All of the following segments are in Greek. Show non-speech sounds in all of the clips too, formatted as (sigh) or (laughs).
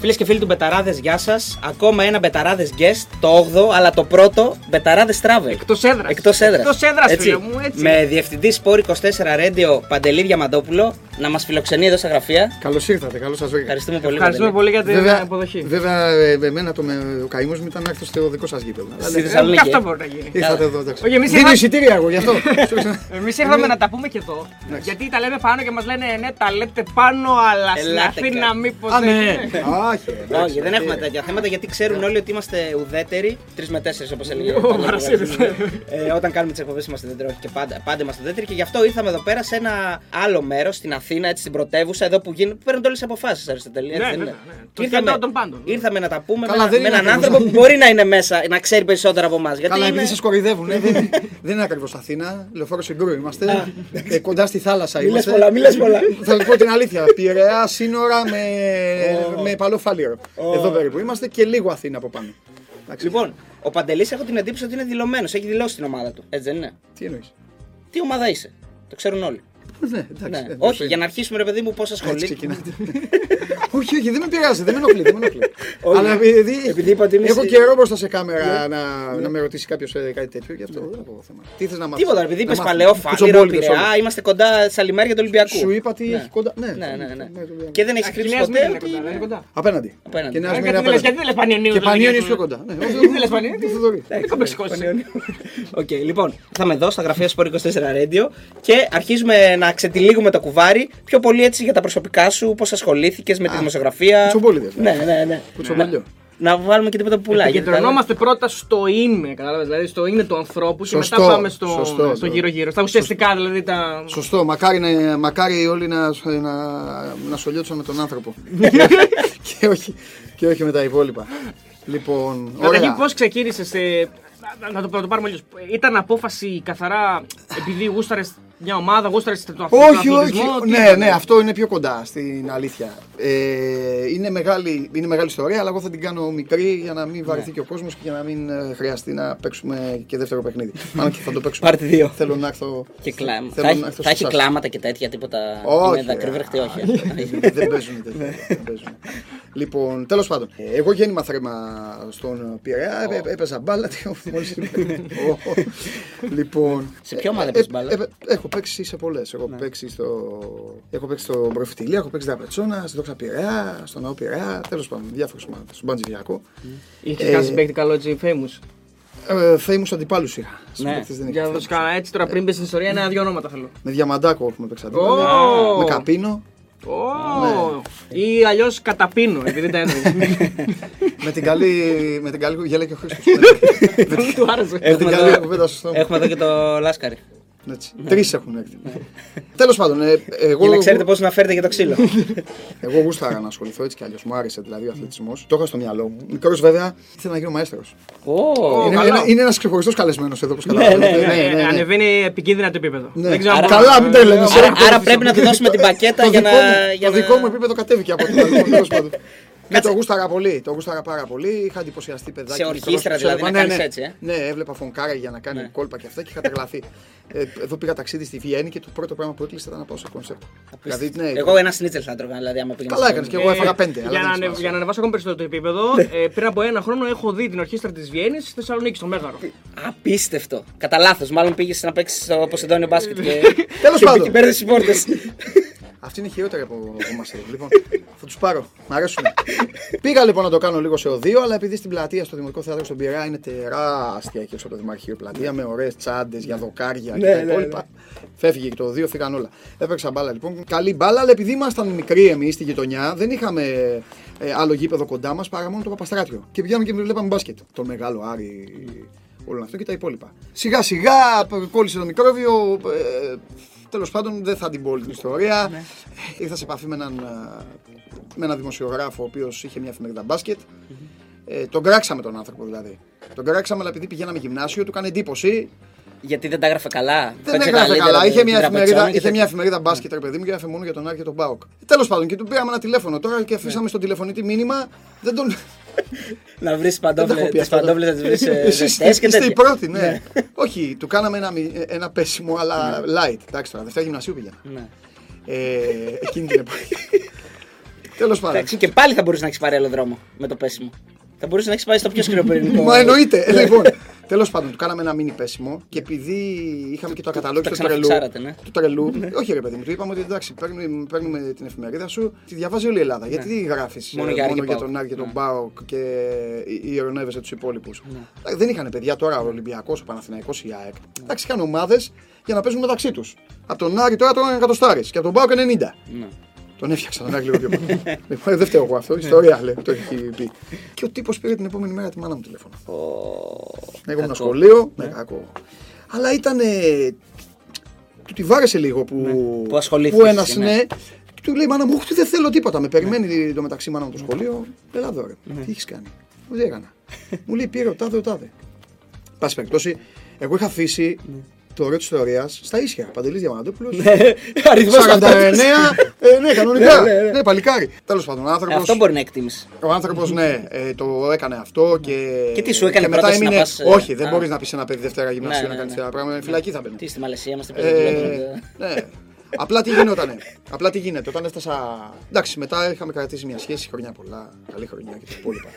Φίλες και φίλοι του Μπεταράδες, γεια σας. Ακόμα ένα Μπεταράδες guest, το 8ο, αλλά το πρώτο Μπεταράδες travel. Εκτός έδρας. Εκτός έδρας. Εκτός έδρας, φίλε μου, έτσι. Με διευθυντή Sport 24 Radio Παντελή Διαμαντόπουλο να μας φιλοξενεί εδώ στα γραφεία. Καλώς ήρθατε, καλώς σας βρήκα. Ευχαριστούμε πολύ. Ευχαριστούμε Παντελή. πολύ για την Βέβαια, αποδοχή. βέβαια ε, εμένα το, με, ο καημός μου ήταν να έρθω στο δικό σας γήπεδο. Στη Αλλά Ε, Θεσσαλονίκη. Και αυτό μπορεί να γίνει. Ήρθατε εδώ, εντάξει. Όχι, εμείς Δίνω ήρθα- εισιτήρια εγώ γι' αυτό. (laughs) Εμείς ήρθαμε να τα πούμε και εδώ. Γιατί τα λέμε πάνω και μας λένε ναι, τα λέτε πάνω, αλλά στην Ελάτε Αθήνα κάτω. μήπως Α, δεν ναι. είναι. Όχι, εντάξει, Όχι, δεν έχουμε οκ. τέτοια θέματα γιατί ξέρουν όλοι ότι είμαστε ουδέτεροι. Τρεις με τέσσερις όπως έλεγε. Ω, παλιά Μαρασίδης. κουβέντα. Ε, Όταν κάνουμε τις εκπομπές είμαστε ουδέτεροι, όχι και πάντα, πάντα είμαστε ουδέτεροι. Και γι' αυτό ήρθαμε εδώ πέρα σε ένα άλλο μέρος, στην Αθήνα, έτσι στην πρωτεύουσα, εδώ που, γίνουν, που παίρνουν όλες τις αποφάσεις. Αριστοτελή. έτσι Ναι, δεν βέβαια, είναι; ναι. Το Και ήρθαμε, κέντρο των πάντων. ήρθαμε να τα πούμε Καλά, με, δεν με είναι έναν ακριβώς. άνθρωπο που μπορεί να είναι μέσα, να ξέρει περισσότερα από εμάς. Γιατί Καλά, είναι... επειδή σας κοροϊδεύουν. ε, δεν, δεν είναι ακριβώς Αθήνα. Λεωφόρο Συγγρού είμαστε. Ε, κοντά στη θάλασσα Μη λες είμαστε. πολλά, μη λες πολλά. Θα πω την αλήθεια. Πειραιά σύνορα με, με παλό φάλιρο. Εδώ περίπου είμαστε και λίγο Αθήνα από πάνω. Εντάξει. Λοιπόν, ο Παντελής έχω την εντύπωση ότι είναι δηλωμένος. Έχει δηλώσει την ομάδα του. Έτσι δεν είναι; Τι εννοείς; Τι ομάδα είσαι; Το ξέρουν όλοι. Ναι, εντάξει. Ναι. ε, όχι, ε, για να αρχίσουμε, ρε παιδί μου, πώ Έτσι ασχολείται. ξεκινάτε. όχι, όχι, δεν με πειράζει, δεν με ενοχλεί. Δεν με ενοχλεί. Όχι. Αλλά επειδή, Επειδή είπα ότι είμαι έχω σε- καιρό μπροστά σε κάμερα να, να με ρωτήσει κάποιο κάτι τέτοιο, γι' αυτό δεν έχω θέμα. Τι θε να μάθει. Τίποτα, επειδή είπε παλαιό φάληρο, πειραιά, είμαστε κοντά στα λιμέρια του Ολυμπιακού. Σου είπα τι Ναι. έχει κοντά. Ναι, Ναι, ναι, ναι. το Ολυμπιακό. Και δεν έχει Αχ, κρύψει η Νέα Σμύρνη ποτέ. είναι ότι κοντά, δεν είναι κοντά. Απέναντι. Απέναντι. Και Νέα Ε, Σμύρνη γιατί δεν λες- απέναντι. Γιατί δεν λες Πανιωνίου. Και δηλαδή, Πανιόνιο γιατί- πιο κοντά. Ναι, όχι, Γιατί δεν λες Πανιόνιο. το Θοδωρή. Δεν κομπλεξικός είσαι. Οκ, λοιπόν, θα είμαι εδώ στα γραφεία Sport 24 Radio και αρχίζουμε να ξετυλίγουμε το κουβάρι πιο πολύ έτσι για τα προσωπικά σου, πώς ασχολήθηκες με τη δημοσιογραφία. κουτσομπόλιδες, Ναι, ναι, ναι. Κουτσομπολιό. Να βάλουμε και τίποτα που πουλάει. γιατί Επικεντρωνόμαστε πρώτα στο είναι, κατάλαβες, δηλαδή στο είναι του ανθρώπου και Σωστό, μετά πάμε στο, σωστό, στο το- γύρω-γύρω. Στα ουσιαστικά δηλαδή τα. Σωστό, μακάρι, να, μακάρι όλοι να, να, να σωλιώθουν με τον άνθρωπο. (laughs) και, όχι, και όχι με τα υπόλοιπα. Λοιπόν, Καταρχήν ωραία. πώς ξεκίνησες. Να, να, το, να το πάρουμε αλλιώς. Ήταν απόφαση καθαρά επειδή γούσταρες μια ομάδα, γούσταρε το αθ- τον Όχι, όχι. αθλητισμό, τι Ναι, ήταν; ναι, αυτό είναι πιο κοντά στην αλήθεια. Ε, είναι, μεγάλη, είναι μεγάλη ιστορία, αλλά εγώ θα την κάνω μικρή για να μην βαρεθεί και ο κόσμος και για να μην ε, χρειαστεί να παίξουμε και δεύτερο παιχνίδι. (laughs) Μάλλον και θα το παίξουμε. Πάρτε δύο. Θέλω να έρθω. Και κλάμα. θέλω Θα, να έχει, έρθω θα έχει σε εσάς. κλάματα και τέτοια, τίποτα. Όχι. Είναι δακρύβρεχτη, όχι. (laughs) δεν παίζουν τέτοια. δεν παίζουν. Λοιπόν, τέλος πάντων. ε, Εγώ γέννημα θρέμα στον Πειραιά, έπαι- έπαιζα μπάλα. τι- (laughs) μόλις είπε. Ω. Λοιπόν. Σε ποια ομάδα ε, έπαιζες ε, μπάλα; ε, Έχω παίξει σε πολλές. Έχω παίξει στο. Έχω παίξει στο Προφιτιλία, έχω παίξει στην Απετσόνα, στην Δόξα Πειραιά, στον Ναό Πειραιά. Τέλος πάντων, διάφορε ομάδες. Στον Μπαντζιβιακό. Είχε Ε, κάνει παίκτη καλό έτσι, famous. Ε, Θεοί μου αντιπάλους είχα. Στους Ναι. παίκτες δεν Για είχα να δώσει famous. κανένα έτσι τώρα πριν μπει στην ιστορία, ένα-δύο ονόματα θέλω. Με διαμαντάκο έχουμε παίξει Ω! αντίπαλοι. Με καπίνο. Ω! Ή αλλιώς καταπίνω, επειδή τα έντρεξε. (laughs) με την καλή. Με την καλή γέλα και ο Χρήστος. (laughs) Δεν του άρεσε. Με την Έχουμε καλή εδώ- κουβέντα στο στόμα. Έχουμε εδώ και το Λάσκαρη. Έτσι. Τρεις έχουν έρθει. Τέλος πάντων, ε, εγώ, Για να ξέρετε πώς να φέρετε και το ξύλο. (laughs) εγώ γούσταρα να ασχοληθώ έτσι κι αλλιώς. Μου άρεσε δηλαδή ο αθλητισμός. Το είχα στο μυαλό μου. Μικρός βέβαια ήθελα να γίνω μαέστρος. Ω, είναι, καλά. είναι, είναι ένας ξεχωριστός καλεσμένος εδώ που Ναι, ναι, Ε, Ανεβαίνει επικίνδυνα το επίπεδο. Ναι. Δεν ξέρω αν Άρα- μπορώ να- Καλά, μην τα λέμε. Άρα, άρα πρέπει να του δώσουμε την πακέτα Το για δικό να. μου- για Το να- δικό μου επίπεδο κατέβηκε από το άλλο. τέλος πάντων. Ναι, το γούσταρα πολύ. Το γούσταρα πάρα πολύ. Είχα εντυπωσιαστεί παιδάκι. Σε μικρός, ορχήστρα ξέρω, δηλαδή, ναι, να ναι. κάνεις έτσι, ε; Ναι, έβλεπα φωνκάρα για να κάνει κόλπα και αυτά και είχα τρελαθεί. Ε, εδώ πήγα ταξίδι στη Βιέννη και το πρώτο πράγμα που έκλεισε ήταν να πάω σε κονσέρτ. Δηλαδή, ναι, Εγώ ένα σνίτσελ θα τρώγα, δηλαδή άμα πήγαινα. Καλά στο- έκανες και εγώ έφαγα πέντε. αλλά Για δεν να, έχει ανε- σημασία. για να ανεβάσω ακόμα περισσότερο το επίπεδο, ε, πριν από ένα χρόνο έχω δει την ορχήστρα της Βιέννης στη Θεσσαλονίκη, στο Μέγαρο. Απίστευτο. Κατά λάθος, μάλλον πήγες να παίξεις στο Ποσειδόνιο μπάσκετ και. Τέλος (laughs) και πάντων. Και πέρασε τι πόρτες. (laughs) Αυτή είναι χειρότερη από εμά. Λοιπόν, θα τους πάρω. Μ' αρέσουν. Πήγα λοιπόν να το κάνω λίγο σε οδείο, αλλά επειδή στην πλατεία, στο Δημοτικό Θέατρο στον Πειραιά είναι τεράστια εκεί από το Δημαρχείο πλατεία με ωραίες τσάντες για δοκάρια και Ναι, τα ναι, υπόλοιπα. Φεύγει και το οδείο, φύγαν όλα. Έπαιξα μπάλα λοιπόν. Καλή μπάλα, αλλά επειδή ήμασταν μικροί εμείς στη γειτονιά, δεν είχαμε ε, άλλο γήπεδο κοντά μας παρά μόνο το Παπαστράτιο. Και πηγαίναμε και βλέπαμε μπάσκετ. Τον μεγάλο Άρη, όλο αυτό και τα υπόλοιπα. Σιγά σιγά κόλλησε το μικρόβιο. Ε, Τέλος πάντων, δεν θα την πω όλη την ιστορία. Ήρθα σε επαφή με έναν, α, με έναν δημοσιογράφο ο οποίος είχε μια εφημερίδα μπάσκετ. Ε, τον κράξαμε τον άνθρωπο δηλαδή. Τον κράξαμε, αλλά επειδή πηγαίναμε γυμνάσιο, του έκανε εντύπωση. Γιατί δεν τα έγραφε καλά. Δεν Παίξε έγραφε καλύτερα καλά. με Είχε την μια, Τραπετσόνα εφημερίδα, και είχε μια τέτοια. εφημερίδα μπάσκετ, ρε παιδί μου, και έγραφε μόνο για τον Άρη και τον Μπάουκ. Τέλος πάντων, και του πήραμε ένα τηλέφωνο τώρα και αφήσαμε στον τηλεφωνητή μήνυμα. Δεν τον. Να βρεις Δεν τα έχω πει τις αυτά. παντόφλες να τις βρεις Εσείς ζεστές και είστε οι τέτοια. πρώτοι, ναι. Όχι, του κάναμε ένα, μι- ένα πέσιμο, αλλά light. Εντάξει τώρα, Δευτέρα γυμνασίου πήγαινα. Ναι. Ε, εκείνη την εποχή. (laughs) Τέλος πάντων. Εντάξει, και πάλι θα μπορούσε να έχεις πάρει άλλο δρόμο με το πέσιμο. Θα μπορούσε να έχεις πάει στο πιο σκληρό πυρηνικό. Μα εννοείται. Ε, λοιπόν, τέλος πάντων, του κάναμε ένα μίνι πέσιμο και επειδή είχαμε και το ακαταλόγιστο Τα του τρελού. ξαναφιξάρατε, ναι. Του τρελού. Όχι, ρε παιδί μου, του είπαμε ότι εντάξει, παίρνουμε, παίρνουμε την εφημερίδα σου, τη διαβάζει όλη η Ελλάδα. Γιατί γράφεις Ναι. Μόνο για Άρη και για ΠΑΟΚ. τον Άρη και τον Ναι. ΠΑΟΚ και ειρωνεύεσαι τους υπόλοιπους. Δεν είχαν παιδιά τώρα ο Ολυμπιακός, ο Παναθηναϊκός, η ΑΕΚ. Εντάξει, είχαν ομάδες για να παίζουν μεταξύ τους. Από τον Άρη τώρα τον εκατοστάρι και από τον ΠΑΟΚ 90. Ναι. Τον έφτιαξα τον Άρη λίγο πιο πάνω. Λοιπόν, δεν φταίω εγώ αυτό, ιστορία λέει, το έχει πει. Και ο τύπος πήρε την επόμενη μέρα τη μάνα μου τηλέφωνο. Εγώ ήμουν Κακό. σχολείο, ναι, κακό. Αλλά ήταν. Του τη βάρεσε λίγο που. Που ασχολήθηκες, Που ένας, ναι. ναι. Και του λέει μάνα μου, όχι, δεν θέλω τίποτα. Με περιμένει το μεταξύ μάνα μου το σχολείο. Έλα εδώ, ρε. Τι έχεις κάνει; Μου δεν έκανα; μου λέει πήρε ο τάδε, ο τάδε. Πάση περιπτώσει, εγώ είχα αφήσει το ωραίο της ιστορία στα ίσια. Παντελής Διαμαντόπουλος. Αριθμός 49, ε, ναι, κανονικά. ναι, παλικάρι. Τέλος πάντων, ο άνθρωπο. Αυτό μπορεί να εκτίμησε. Ο άνθρωπος, ναι, ε, το έκανε αυτό και. Και τι σου έκανε και μετά πρόταση να έμεινε. πας, ε, Όχι, δεν α. μπορείς να πεις σε ένα παιδί Δευτέρα γυμνασίου Ναι, να ναι, κάνεις ναι. τέτοια πράγματα. Φυλακή θα μπαίνει. Τι στη Μαλαισία είμαστε Ε, παίζοντα ναι. Απλά τι γινότανε. Απλά τι γίνεται. Όταν έφτασα. Εντάξει, μετά είχαμε κρατήσει μια σχέση χρόνια πολλά. Καλή χρονιά και τα υπόλοιπα.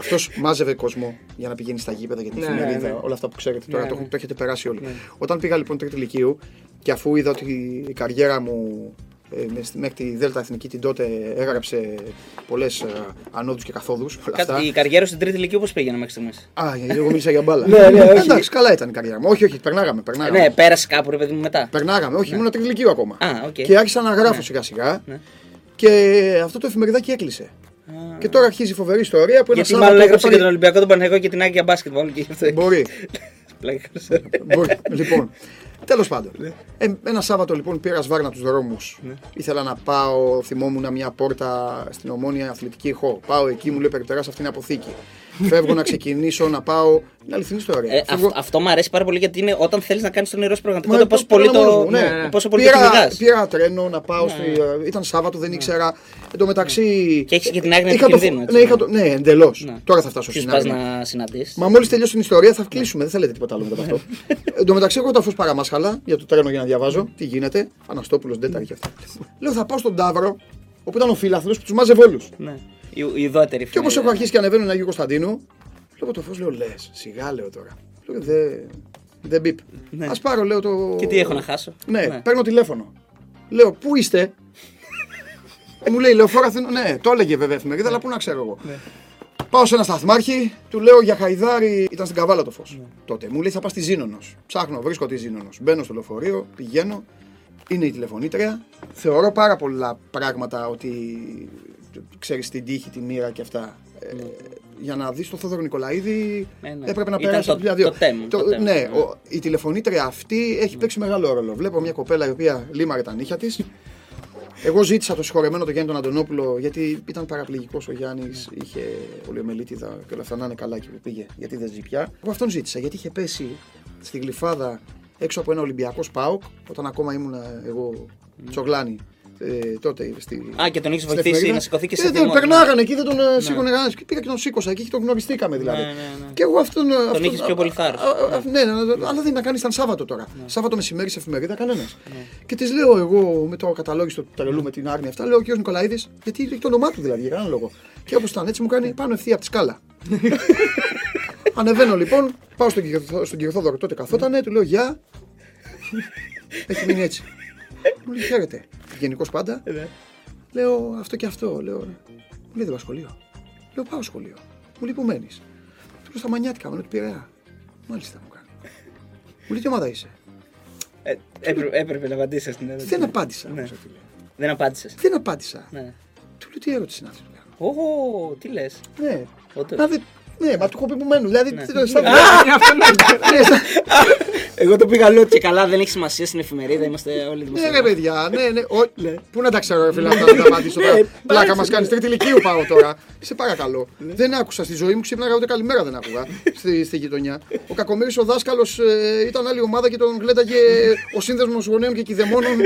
Αυτός μάζευε κόσμο για να πηγαίνει στα γήπεδα για την Ναι, εφημερίδα. ναι, ναι. Όλα αυτά που ξέρετε τώρα Ναι, το, ναι. το έχετε περάσει όλοι. Όταν πήγα λοιπόν τρίτη λυκείου και αφού είδα ότι η καριέρα μου ε, με- μέχρι τη Δέλτα Εθνική την τότε έγραψε πολλές ανόδου και καθόδους. Όλα αυτά. Η καριέρα σου στην τρίτη ηλικία πώς πήγαινε μέχρι στιγμής; Α, γιατί εγώ μίλησα για μπάλα. (laughs) Ναι, ναι, όχι. Εντάξει, καλά ήταν η καριέρα μου. Όχι, όχι, περνάγαμε. περνάγαμε. Ναι, πέρασε κάπου ρε παιδί μου μετά. Περνάγαμε, όχι, ήμουν τρίτη λυκείου ακόμα. Α, οκ. Και άρχισα να γράφω σιγά σιγά. Ναι. Και αυτό το εφημεριδάκι έκλεισε. Και τώρα αρχίζει η φοβερή ιστορία που ένα Γιατί μάλλον Σάββατο έγραψε και έπαρε- τον Ολυμπιακό, τον Παναγικό και την Άγια Μπάσκετμπολ. Και γι' αυτό. Μπορεί. (laughs) Πλάκα. Μπορεί. λοιπόν, (laughs) τέλος πάντων. Ναι. Ε, ένα Σάββατο λοιπόν πήρα σβάρνα τους δρόμους. Ήθελα να πάω, θυμόμουν μια πόρτα στην ομόνια αθλητική ηχό. Πάω εκεί, μου λέει περιπτερά αυτή είναι αποθήκη. Φεύγω να ξεκινήσω να πάω. Είναι αληθινή ιστορία. Ε, Φεύγω- αυ- αυτό μου αρέσει πάρα πολύ γιατί είναι όταν θέλεις να κάνεις τον όνειρό σου Μα πραγματικότητα. Πόσο το πολύ πήρα μόνος το. μου, ναι. ναι, Πόσο πολύ το πήρα, κυνηγάς. πήρα τρένο να πάω. Στη, ήταν Σάββατο, δεν ήξερα. Εν τω μεταξύ. Και έχεις και την άγνοια είχα του το- κινδύνου, έτσι, Ναι, ναι. είχα το, ναι εντελώς. Ναι. Τώρα θα φτάσω Ποιου στην πας άγνοια. να συναντήσεις. Μα μόλις τελειώσει την ιστορία θα κλείσουμε. Δεν θέλετε τίποτα άλλο μετά από αυτό. (laughs) Εν τω μεταξύ, εγώ τα φως παραμάσχαλα για το τρένο για να διαβάζω. Τι γίνεται. Αναστόπουλος, Ντέταρη και αυτά. Λέω θα πάω στον Ταύρο, όπου ήταν ο φίλαθρο που τους μάζευε όλους. Ναι. Η, η ουδότερη Και όπως εφημερίδα. έχω αρχίσει και ανεβαίνω Αγίου Κωνσταντίνου, βλέπω το φως, λέω λες, σιγά λέω τώρα. Λέω δεν. Δεν μπίπ. Ναι. Α πάρω, λέω το. Και τι έχω να χάσω; Ναι, παίρνω τηλέφωνο. Λέω, πού είστε; μου λέει, λεωφόρο Αθήνα. Ναι, το έλεγε βέβαια εφημερίδα, αλλά πού να ξέρω εγώ. Πάω σε ένα σταθμάρχη, του λέω για χαϊδάρι. Ήταν στην καβάλα το φως. Τότε μου λέει, θα πας στη Ζήνονο. Ψάχνω, βρίσκω τη Ζήνονο. Μπαίνω στο λεωφορείο, πηγαίνω. Είναι η τηλεφωνήτρια. Θεωρώ πάρα πολλά πράγματα ότι ξέρεις την τύχη, τη μοίρα και αυτά. Ε, για να δεις τον Θόδωρο Νικολαίδη Ναι, ναι. έπρεπε να Ήταν περάσει το- από τη δύο. το τέμ, το τέμ, ναι, ναι. ο- η τηλεφωνήτρια αυτή έχει παίξει μεγάλο ρόλο. Βλέπω μια κοπέλα η οποία λίμαρε τα νύχια της. Εγώ ζήτησα το συγχωρεμένο τον Γιάννη τον Αντωνόπουλο γιατί ήταν παραπληγικός ο Γιάννης, είχε πολιομελίτιδα και όλα αυτά να είναι καλά και που πήγε. Γιατί δεν ζει πια. Εγώ αυτόν ζήτησα γιατί είχε πέσει στη γλυφάδα έξω από ένα Ολυμπιακό Σπάουκ όταν ακόμα ήμουν εγώ τσογλάνη. Ε, τότε στη, Α, και τον έχεις στην βοηθήσει εφημερίδα. να σηκωθείς και Ε, σε δεν, θυμό. Περνάγανε εκεί, δεν τον ναι. σήκωνε κανένας. Και πήγα και τον σήκωσα εκεί και τον γνωριστήκαμε δηλαδή. Ναι, ναι, ναι. Και εγώ αυτόν. Τον είχες πιο πολύ θάρρος. Ναι, ναι, ναι, αλλά δεν να κάνεις, ήταν Σάββατο τώρα. Σάββατο μεσημέρι σε εφημερίδα, κανένας. Και της λέω εγώ με το καταλόγιστο του τρελού με την άρνη αυτά, λέω ο κ. Νικολαίδης, γιατί έχει το όνομά του δηλαδή, για κανέναν λόγο. Και όπως ήταν έτσι μου κάνει πάνω ευθεία από τη σκάλα. (laughs) Ανεβαίνω λοιπόν, πάω στον κύριο, στον κύριο Θόδωρο, τότε καθότανε, του λέω Γεια. (laughs) Έχει μείνει έτσι. Μου λέει χαίρετε. Γενικώς πάντα. Λέω αυτό και αυτό. Λέω, μου λέει δεν πάω σχολείο. Λέω πάω σχολείο. Μου λέει που μένεις; Του λέω στα μανιάτικα, μένω του Πειραιά. Μάλιστα μου κάνει. Μου λέει τι ομάδα είσαι; Ε, έπρεπε, έπρεπε να απαντήσεις στην ερώτηση. Δεν απάντησα. Ναι. όμως, ρε φίλε. Δεν απάντησες. Δεν απάντησα. Ναι. Του λέω τι ερώτηση είναι αυτή. του κάνω; Ω, τι λες. Ναι. Όντως. Να δεν- Ναι, μα του έχω πει που μένω. Δηλαδή, Ναι. τι το αισθάνομαι. Είναι αυτό ναι. Ναι, στα- Εγώ το πήγα λέω και καλά, δεν έχει σημασία στην εφημερίδα, είμαστε όλοι Ναι, ρε δημοσιογράφοι. παιδιά, ναι, ναι. Ο- Ναι. Πού να τα ξέρω, ρε φίλε, αυτά να τα απαντήσω τώρα. Ναι, Πλάκα πάρε, μα κάνει. Τρίτη ηλικίου πάω τώρα. Σε παρακαλώ. Δεν άκουσα στη ζωή μου, ξύπναγα ούτε καλημέρα δεν άκουγα στη, στη γειτονιά. Ο Κακομήρη ο δάσκαλος ήταν άλλη ομάδα και τον γλένταγε ο σύνδεσμος γονέων και κηδεμόνων.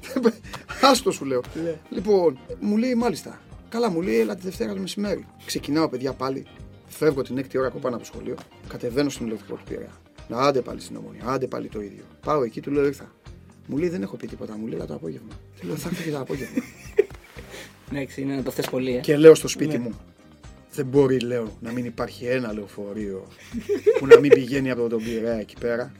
(laughs) Άστο σου λέω. Λοιπόν, μου λέει μάλιστα. Καλά, μου λέει, έλα τη Δευτέρα το μεσημέρι. Ξεκινάω, παιδιά, πάλι. Φεύγω την έκτη ώρα από πάνω από το σχολείο. Κατεβαίνω στον ηλεκτρικό του Πειραιά. Να άντε πάλι στην ομονία, άντε πάλι το ίδιο. Πάω εκεί, του λέω ήρθα. Μου λέει δεν έχω πει τίποτα, μου λέει «Έλα το απόγευμα. Του λέω θα έρθω και το απόγευμα. Εντάξει, είναι να το θες πολύ. Ε. Και λέω στο σπίτι μου. Δεν μπορεί, λέω, να μην υπάρχει ένα λεωφορείο που να μην πηγαίνει από τον Πειραιά εκεί πέρα.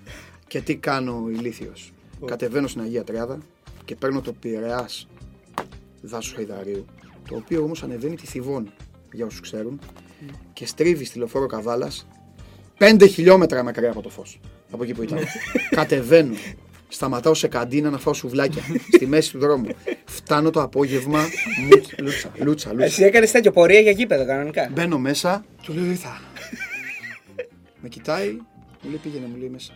Και τι κάνω ηλίθιος. Κατεβαίνω στην Αγία Τριάδα και παίρνω το Πειραιά δάσους Χαϊδαρίου. Το οποίο όμως ανεβαίνει τη Θηβών, για όσους ξέρουν, και στρίβει στη λεωφόρο Καβάλας 5 χιλιόμετρα μακριά από το φως. Από εκεί που ήταν. Κατεβαίνω. Σταματάω σε καντίνα να φάω σουβλάκια στη μέση του δρόμου. Φτάνω το απόγευμα. μου- Λούτσα, λούτσα, λούτσα. Εσύ έκανες τέτοιο πορεία για γήπεδο κανονικά. Μπαίνω μέσα, του λέω ήρθα. με κοιτάει, μου λέει πήγαινε, μου λέει μέσα.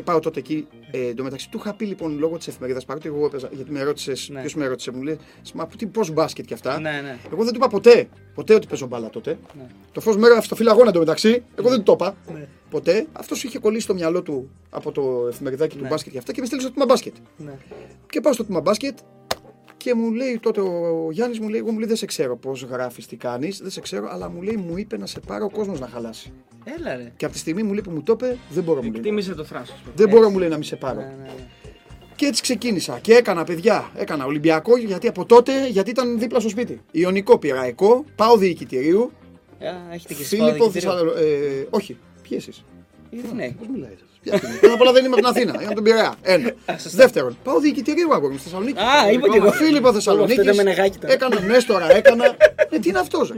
Και πάω τότε εκεί. Ε, εν τω μεταξύ του είχα πει λοιπόν λόγω της εφημερίδας παρότι εγώ έπαιζα. Γιατί με ρώτησες, Ναι. ποιος με ρώτησε, μου λέει Μα τι πώς μπάσκετ και αυτά. Ναι, ναι. Εγώ δεν του είπα ποτέ, ποτέ ότι παίζω μπάλα τότε. Ναι. Το φως μέρα στο φύλλο αγώνα εν τω μεταξύ, εγώ δεν του το είπα. Ναι. Ποτέ. Αυτός είχε κολλήσει στο μυαλό του από το εφημεριδάκι του Ναι. μπάσκετ και αυτά και με στέλνει στο τμήμα μπάσκετ. Ναι. Και πάω στο τμήμα μπάσκετ και μου λέει τότε ο Γιάννης, μου λέει: Εγώ μου λέει, δεν σε ξέρω πώς γράφεις, τι κάνεις, δεν σε ξέρω, αλλά μου λέει: Μου είπε να σε πάρω ο κόσμος να χαλάσει. Έλα ρε. Και από τη στιγμή μου λέει που μου το είπε, δεν μπορώ μου λέει. Εκτίμησε το θράσος. Δεν μπορώ μου λέει να μην σε πάρω. Ναι, ναι, ναι. Και έτσι ξεκίνησα. Και έκανα παιδιά. Έκανα Ολυμπιακό γιατί από τότε γιατί ήταν δίπλα στο σπίτι. Ιωνικό πειραϊκό, πάω διοικητηρίου. Α, Έχετε και εσείς Φίλιππο πάω διοικητήριο. Θεσσαλο... Ε, όχι, ποιοι εσείς; Γιατί ναι. Πώς μιλάει εσείς; Πρώτα απ' όλα δεν είμαι από την Αθήνα, είμαι από τον Πειραιά. Ένα. Δεύτερον, πάω διοικητηρίου αγόρι μου στη Θεσσαλονίκη. Α, είπα κι εγώ. Φίλιππο Θεσσαλονίκη. Αυτό ήταν με νεγάκι τώρα. Έκανα Νέστορα, έκανα. Ε, τι είναι αυτός. (laughs)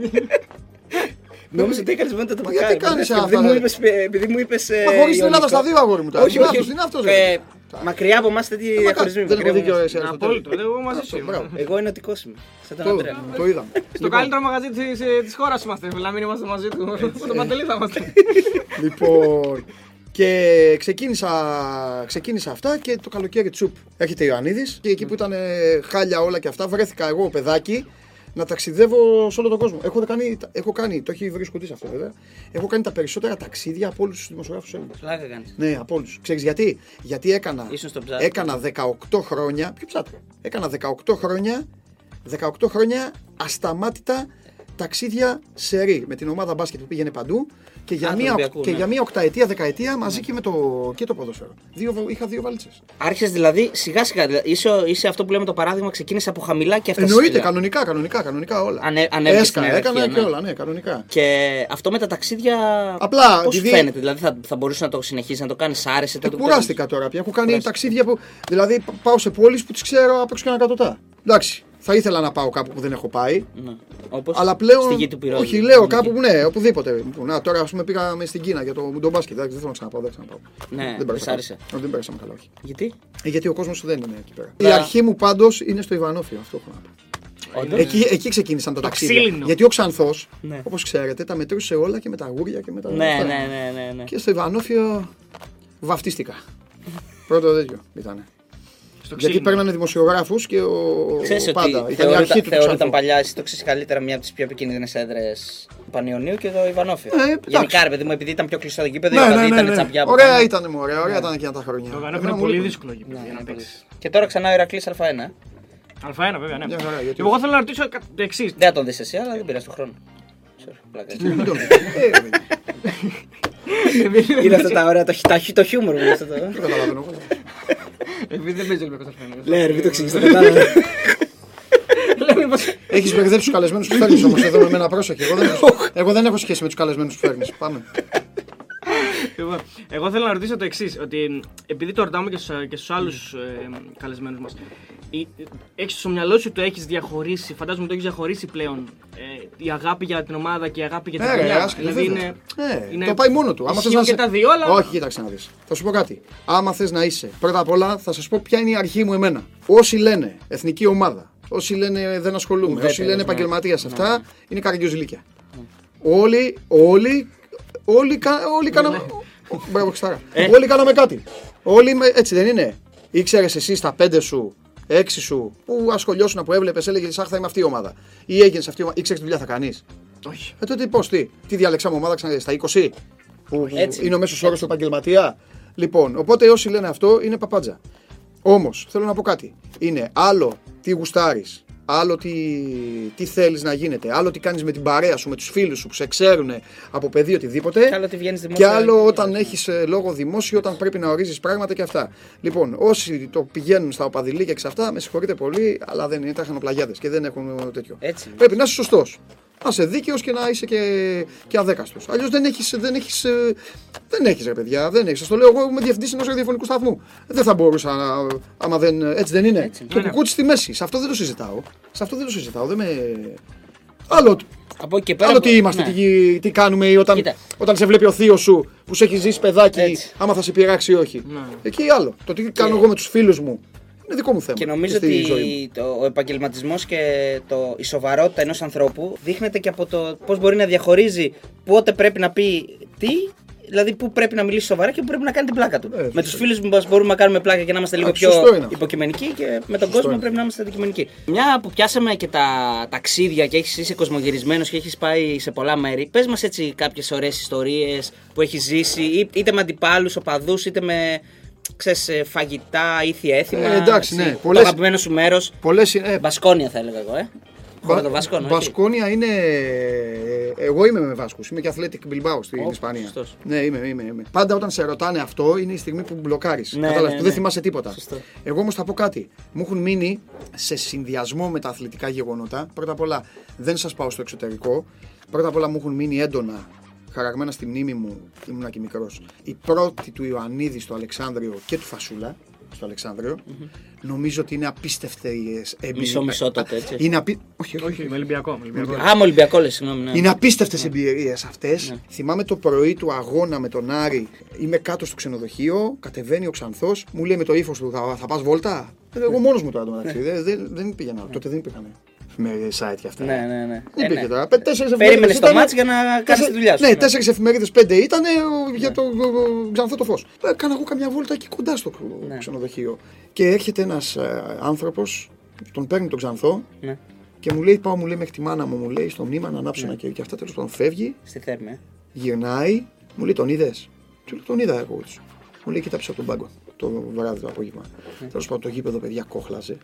Νόμιζα ότι έκανες μετά το Μα γιατί μακάρι. κάνεις Επειδή αυτά, μου ρε; είπες, ε, Επειδή μου είπες. Μα χωρίς την Ελλάδα στα δύο αγόρι μου τώρα. Όχι, όχι. Τι είναι αυτό. Ε, Μακριά από εμάς τέτοιοι διαχωρισμοί. Δεν μακριά έχω από δίκιο εμάς. εσύ. Αριστοτέλη. Απόλυτο. Εγώ μαζί σου είμαι. Μπράβο. Εγώ ενωτικό είμαι. Σαν τον Το- Αντρέα. Το είδαμε. Στο Λοιπόν, καλύτερο μαγαζί της χώρας είμαστε. Να μην είμαστε μαζί του. Με τον Παντελή θα είμαστε. Λοιπόν, και ξεκίνησα, ξεκίνησα αυτά και το καλοκαίρι τσουπ έρχεται ο Ιωαννίδης και εκεί που ήταν ε, χάλια όλα και αυτά βρέθηκα εγώ παιδάκι να ταξιδεύω σε όλο τον κόσμο. Έχω κάνει, έχω κάνει το έχει βρει σκουτί αυτό βέβαια, έχω κάνει τα περισσότερα ταξίδια από όλους τους δημοσιογράφους Έλληνες. Πλάκα κάνεις. Ναι, από όλους. Ξέρεις γιατί, γιατί έκανα, Ήσουν στο ψάρι. έκανα 18 χρόνια, ποιο ψάτρο, έκανα 18 χρόνια, 18 χρόνια ασταμάτητα ταξίδια σε ρί με την ομάδα μπάσκετ που πήγαινε παντού και για, Α, του μία, Ολυμπιακού, και ναι. για μία οκταετία, δεκαετία μαζί και με το, και το ποδόσφαιρο. Δύο, είχα δύο βαλίτσες. Άρχισες δηλαδή σιγά σιγά. δηλαδή, Είσαι, ο- είσαι αυτό που λέμε το παράδειγμα, ξεκίνησε από χαμηλά και έφτασες. Εννοείται, ψηλά. κανονικά, κανονικά, κανονικά όλα. Ανε- ανέβηκες Έσκανα, στην έκανα ιεραρχία, και ναι. όλα, ναι, κανονικά. Και αυτό με τα ταξίδια. Απλά, Πώς επειδή- φαίνεται, δηλαδή θα, θα μπορούσες να το συνεχίσεις να το κάνεις, άρεσε Ε, τότε που κουράστηκα τώρα πια. Έχω κάνει Κουράστηκα. ταξίδια που. Δηλαδή π- πάω σε πόλεις που τις ξέρω απ' έξω και ανακατοτά. Εντάξει, θα ήθελα να πάω κάπου που δεν έχω πάει. Ναι. Όπως Αλλά πλέον. Στη γη του πυρός. όχι, λέω κάπου που ναι, οπουδήποτε. Που, Να, τώρα ας πούμε πήγαμε στην Κίνα για το μουντομπάσκετ. Εντάξει, δεν θέλω να ξαναπάω. Δεν, ξαναπάω. Ναι, δεν δεν πέρασα καλά. άρεσε. Όχι, δεν πέρασαμε καλά, όχι. Γιατί; Ε, γιατί ο κόσμος δεν είναι εκεί πέρα. Ναι. Η αρχή μου πάντως είναι στο Ιβανόφιο, αυτό έχω να πω. Όντως. Εκεί, εκεί ξεκίνησαν τα ταξίδια. ξύλινο. Γιατί ο Ξανθός, Ναι. όπως ξέρετε, τα μετρούσε όλα και με τα γούρια και με τα. Ναι, αυτά. ναι, ναι, ναι, ναι. Και στο Ιβανόφιο βαφτίστηκα. Πρώτο τέτοιο ήταν. Στο Γιατί ξύλινο. παίρνανε δημοσιογράφους και ο. Ξέρεις ο ότι πάντα. Ήταν η θεωρούταν, αρχή του. του θεωρούταν Ξανθού. παλιά, εσύ το ξέρεις καλύτερα, μια από τις πιο επικίνδυνες έδρες του Πανιωνίου και το Ιβανόφιο. Ε, εντάξει. Γενικά, ρε παιδί μου, επειδή ήταν πιο κλειστό το γήπεδο, Ναι, οι ναι, οπαδοί ναι, ήταν ναι. τσαμπιά από Ωραία πάνω. ήταν, μωρέ, ωραία ήταν εκείνα τα χρόνια. Το Γανόφι Εμένα είναι μου πολύ λείπουν. δύσκολο γήπεδο για να παίξει. Και τώρα ξανά ο Ηρακλής Α1. ε. Α1 βέβαια, ναι. Μια χαρά, γιατί Λοιπόν, εγώ θέλω να ρωτήσω κα- το εξής. Δεν θα τον δεις εσύ, αλλά δεν πειράζει τον χρόνο. Sorry, πλάκα. Μην το (laughs) δεις. Ε, ρε, Είναι αυτά τα ωραία, το, χι- τα χι- το χιούμορ μου. είναι αυτό το- Δεν καταλαβαίνω. εγώ. Επειδή δεν παίζει ο Ολυμπιακός Α1. Ναι, ρε, μην το εξηγείς, το κατάλαβα. Λέμε πως- Έχεις μπερδέψει τους καλεσμένους που φέρνεις όμως εδώ με εμένα πρόσεχε. Εγώ δεν έχω- Εγώ δεν έχω σχέση με τους καλεσμένους που φέρνεις. Πάμε. Λοιπόν, εγώ θέλω να ρωτήσω το εξής: Ότι επειδή το ρωτάμε και στους και στους άλλους ε, καλεσμένους μας, έχεις στο μυαλό σου το έχεις διαχωρίσει, φαντάζομαι το έχεις διαχωρίσει πλέον ε, η αγάπη για την ομάδα και η αγάπη για τη Ε, ρε, δουλειά. άσκη, δηλαδή βέβαια. είναι. Ε, είναι- Το πάει μόνο του. Άμα θες ισχύουν να και είσαι- τα δύο, αλλά. Όχι, κοίταξε να δεις. Θα σου πω κάτι. Άμα θες να είσαι, πρώτα απ' όλα θα σας πω ποια είναι η αρχή μου εμένα. Όσοι λένε εθνική ομάδα, όσοι λένε δεν ασχολούμαι, Ουδέτερος, όσοι λένε ναι. επαγγελματία αυτά, είναι καραγκιόζηλίκια. Όλοι, όλοι, όλοι, κα- όλοι κάναμε. Μπράβο, Χριστάρα. Όλοι κάναμε κάτι. Όλοι με- έτσι δεν είναι. Ήξερες εσύ στα πέντε σου, έξι σου, που ασχολιώσουν, που έβλεπες, έλεγε Αχ, θα είμαι αυτή η ομάδα. Ή έγινες αυτή η ομάδα, ήξερες τι δουλειά θα κάνεις. Όχι. Ε, τότε πώς, τι, τι διαλεξάμε ομάδα ξανά στα 20, που Έτσι. είναι ο μέσος όρος του επαγγελματία. Λοιπόν, οπότε όσοι λένε αυτό είναι παπάντζα. Όμως, θέλω να πω κάτι. Είναι άλλο τι γουστάρεις άλλο τι, τι θέλεις να γίνεται, άλλο τι κάνεις με την παρέα σου, με τους φίλους σου που σε ξέρουν από παιδί οτιδήποτε. Και άλλο τι βγαίνεις δημόσια. Και άλλο όταν έχεις λόγο δημόσιο, όταν πρέπει να ορίζεις πράγματα και αυτά. Λοιπόν, όσοι το πηγαίνουν στα οπαδηλίκια και σε αυτά, με συγχωρείτε πολύ, αλλά δεν είναι ταχανοπλαγιάδε και δεν έχουν τέτοιο. Έτσι. Πρέπει να είσαι σωστός. Να είσαι δίκαιος και να είσαι και, και αδέκαστος. Αλλιώς δεν έχεις. Δεν έχεις, ε, δεν έχεις, ρε παιδιά. Δεν έχεις. Σας το λέω εγώ είμαι διευθυντής ενός ραδιοφωνικού σταθμού. Δεν θα μπορούσα να. Άμα δεν. Έτσι δεν είναι. Έτσι. Το κουκούτσι στη μέση. Σε αυτό δεν το συζητάω. Σε αυτό δεν το συζητάω. Δεν με. Άλλο, Από εκεί και πέρα. άλλο τι είμαστε, ναι. τι, τι κάνουμε ή όταν, Κοίτα. όταν σε βλέπει ο θείος σου που σε έχει ζήσει παιδάκι, Έτσι. άμα θα σε πειράξει ή όχι. Ναι. Εκεί άλλο. Το τι κάνω εγώ με τους φίλους μου είναι δικό μου θέμα. Και νομίζω στη ζωή μου. ότι το, ο επαγγελματισμός και το, η σοβαρότητα ενός ανθρώπου δείχνεται και από το πώς μπορεί να διαχωρίζει πότε πρέπει να πει τι, δηλαδή πού πρέπει να μιλήσει σοβαρά και πού πρέπει να κάνει την πλάκα του. Ε, με τους φίλους μας μπορούμε να κάνουμε πλάκα και να είμαστε λίγο Α, πιο σωστό είναι αυτό. υποκειμενικοί και με τον Σωστό κόσμο είναι. πρέπει να είμαστε αντικειμενικοί. Μια που πιάσαμε και τα ταξίδια και έχεις, είσαι κοσμογυρισμένος και έχεις πάει σε πολλά μέρη, πες μας έτσι κάποιες ωραίες ιστορίες που έχεις ζήσει, ή- είτε με αντιπάλους, οπαδούς, είτε με. Ξέρεις, ε, φαγητά, ήθια έθιμα. Ε, εντάξει, ναι. εσύ, Το Πολλές- αγαπημένο σου μέρος. Πολλές είναι. ε, Μπασκόνια θα έλεγα εγώ, ε. Χώρα των Βασκών, όχι. Μπασκόνια είναι. Εγώ είμαι με Βάσκους. Είμαι και Athletic Bilbao στην Ω, Ισπανία. σωστός. Ναι, είμαι, είμαι, είμαι. Πάντα όταν σε ρωτάνε αυτό είναι η στιγμή που μπλοκάρεις. Ναι, Κατάλαβες, ναι, που δεν ναι. θυμάσαι τίποτα. Σωστό. Εγώ όμως θα πω κάτι. Μου έχουν μείνει σε συνδυασμό με τα αθλητικά γεγονότα. Πρώτα απ' όλα δεν σας πάω στο εξωτερικό. Πρώτα απ' όλα μου έχουν μείνει έντονα χαραγμένα στη μνήμη μου, ήμουνα και μικρός, η πρώτη του Ιωαννίδη στο Αλεξάνδριο και του Φασούλα στο αλεξανδριο Νομίζω ότι είναι απίστευτε εμπειρίες. Μισό-μισό τότε, έτσι. Είναι απί... όχι, όχι, Όχι, με Ολυμπιακό. με Ολυμπιακό. Α, με Ολυμπιακό λες, συγγνώμη. Ναι. είναι απίστευτες εμπειρίες αυτές. Ναι. Θυμάμαι το πρωί του αγώνα με τον Άρη. Είμαι κάτω στο ξενοδοχείο, κατεβαίνει ο Ξανθός, μου λέει με το ύφος του: Θα, θα πας βόλτα; Ε, Εγώ μόνος μου τώρα το μεταξύ. Δεν, δεν, δεν πήγαινα. Τότε δεν υπήρχαν με site και αυτά. Ναι, ναι, ναι. Δεν Ε, υπήρχε ναι. τώρα. Πε- Τέσσερις Περίμενε εφημερίδες το ήταν- μάτς για να κάνεις τέσσερι- τη δουλειά σου. Ναι, Ναι. τέσσερις εφημερίδες, πέντε ήταν για το ε, Ξανθό το φως. Έκανα εγώ καμιά βόλτα εκεί κοντά στο Ναι. ξενοδοχείο. Και έρχεται ένας άνθρωπος, τον παίρνει τον Ξανθό Ναι. και μου λέει: Πάω, μου λέει μέχρι τη μάνα μου, μου λέει στο μνήμα να ανάψω ένα κερί και αυτά. Τέλος πάντων φεύγει, Στη Θέρμη, ε. γυρνάει, μου λέει: Τον είδες; Του λέω: Τον είδα εγώ. έτσι». Μου λέει: Κοίταψε από τον πάγκο το βράδυ το απόγευμα. Τέλος πάντων το γήπεδο, παιδιά, κόχλαζε.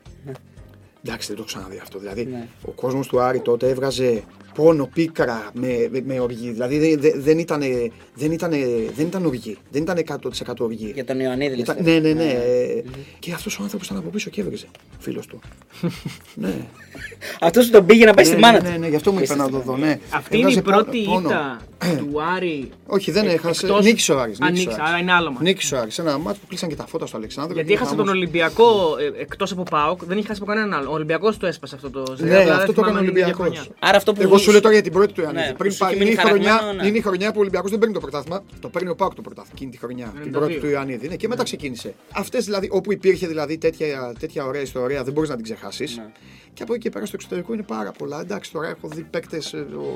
Εντάξει, δεν το έχω ξαναδεί αυτό. Δηλαδή, Ναι. ο κόσμος του Άρη τότε έβγαζε πόνο, πίκρα με, με, με οργή. Δηλαδή, δεν, δεν, δεν, ήταν, δεν, ήταν, δεν ήταν οργή. Δεν ήταν 100% οργή. Για τον Ιωαννίδη. λες Ήταν- τώρα. ναι, ναι, ναι. ε, Και αυτός ο άνθρωπος ήταν από πίσω και έβγαζε. Φίλος του. (laughs) ναι. Αυτός που τον πήγε να πάει στη ναι, μάνα ναι, του. ναι, γι' αυτό μου είπε να το δω. Ναι. Αυτή είναι η Έβγαζε πόνο- πρώτη πόνο. ήττα του Άρη. Όχι, δεν Ε, έχασε. εκτός- Νίκησε ο Άρης, Α, νίκησε ο νίκησε, Άρης. άρα είναι άλλο μάτι. Νίκησε ο Άρης. Ένα μάτι που κλείσαν και τα φώτα στο Αλεξάνδρου. Γιατί και έχασε χαμός. τον Ολυμπιακό εκτός από Πάοκ, δεν είχε χάσει από κανέναν άλλο. Ο Ολυμπιακός το έσπασε αυτό το ζευγάρι. Ναι, αλλά αυτό δεν το έκανε ο θυμάμαι αν είναι Ολυμπιακός. για χρονιά. Άρα αυτό που. Εγώ σου λέω τώρα για την πρώτη του Ιωαννίδη. Ναι, Πριν που πάει, σου είναι, η μείνει χρονιά, χαραγμένο, ναι. είναι η χρονιά που ο Ολυμπιακός δεν παίρνει το πρωτάθλημα. Το παίρνει ο Πάοκ το πρωτάθλημα εκείνη τη χρονιά. Την 92. πρώτη του Ιωαννίδη. Ναι, και μετά ξεκίνησε. Αυτές δηλαδή, όπου υπήρχε δηλαδή τέτοια, τέτοια ωραία ιστορία, δεν μπορείς να την ξεχάσεις. Ναι. Και από εκεί και πέρα στο εξωτερικό είναι πάρα πολλά. Εντάξει, τώρα έχω δει παίκτες,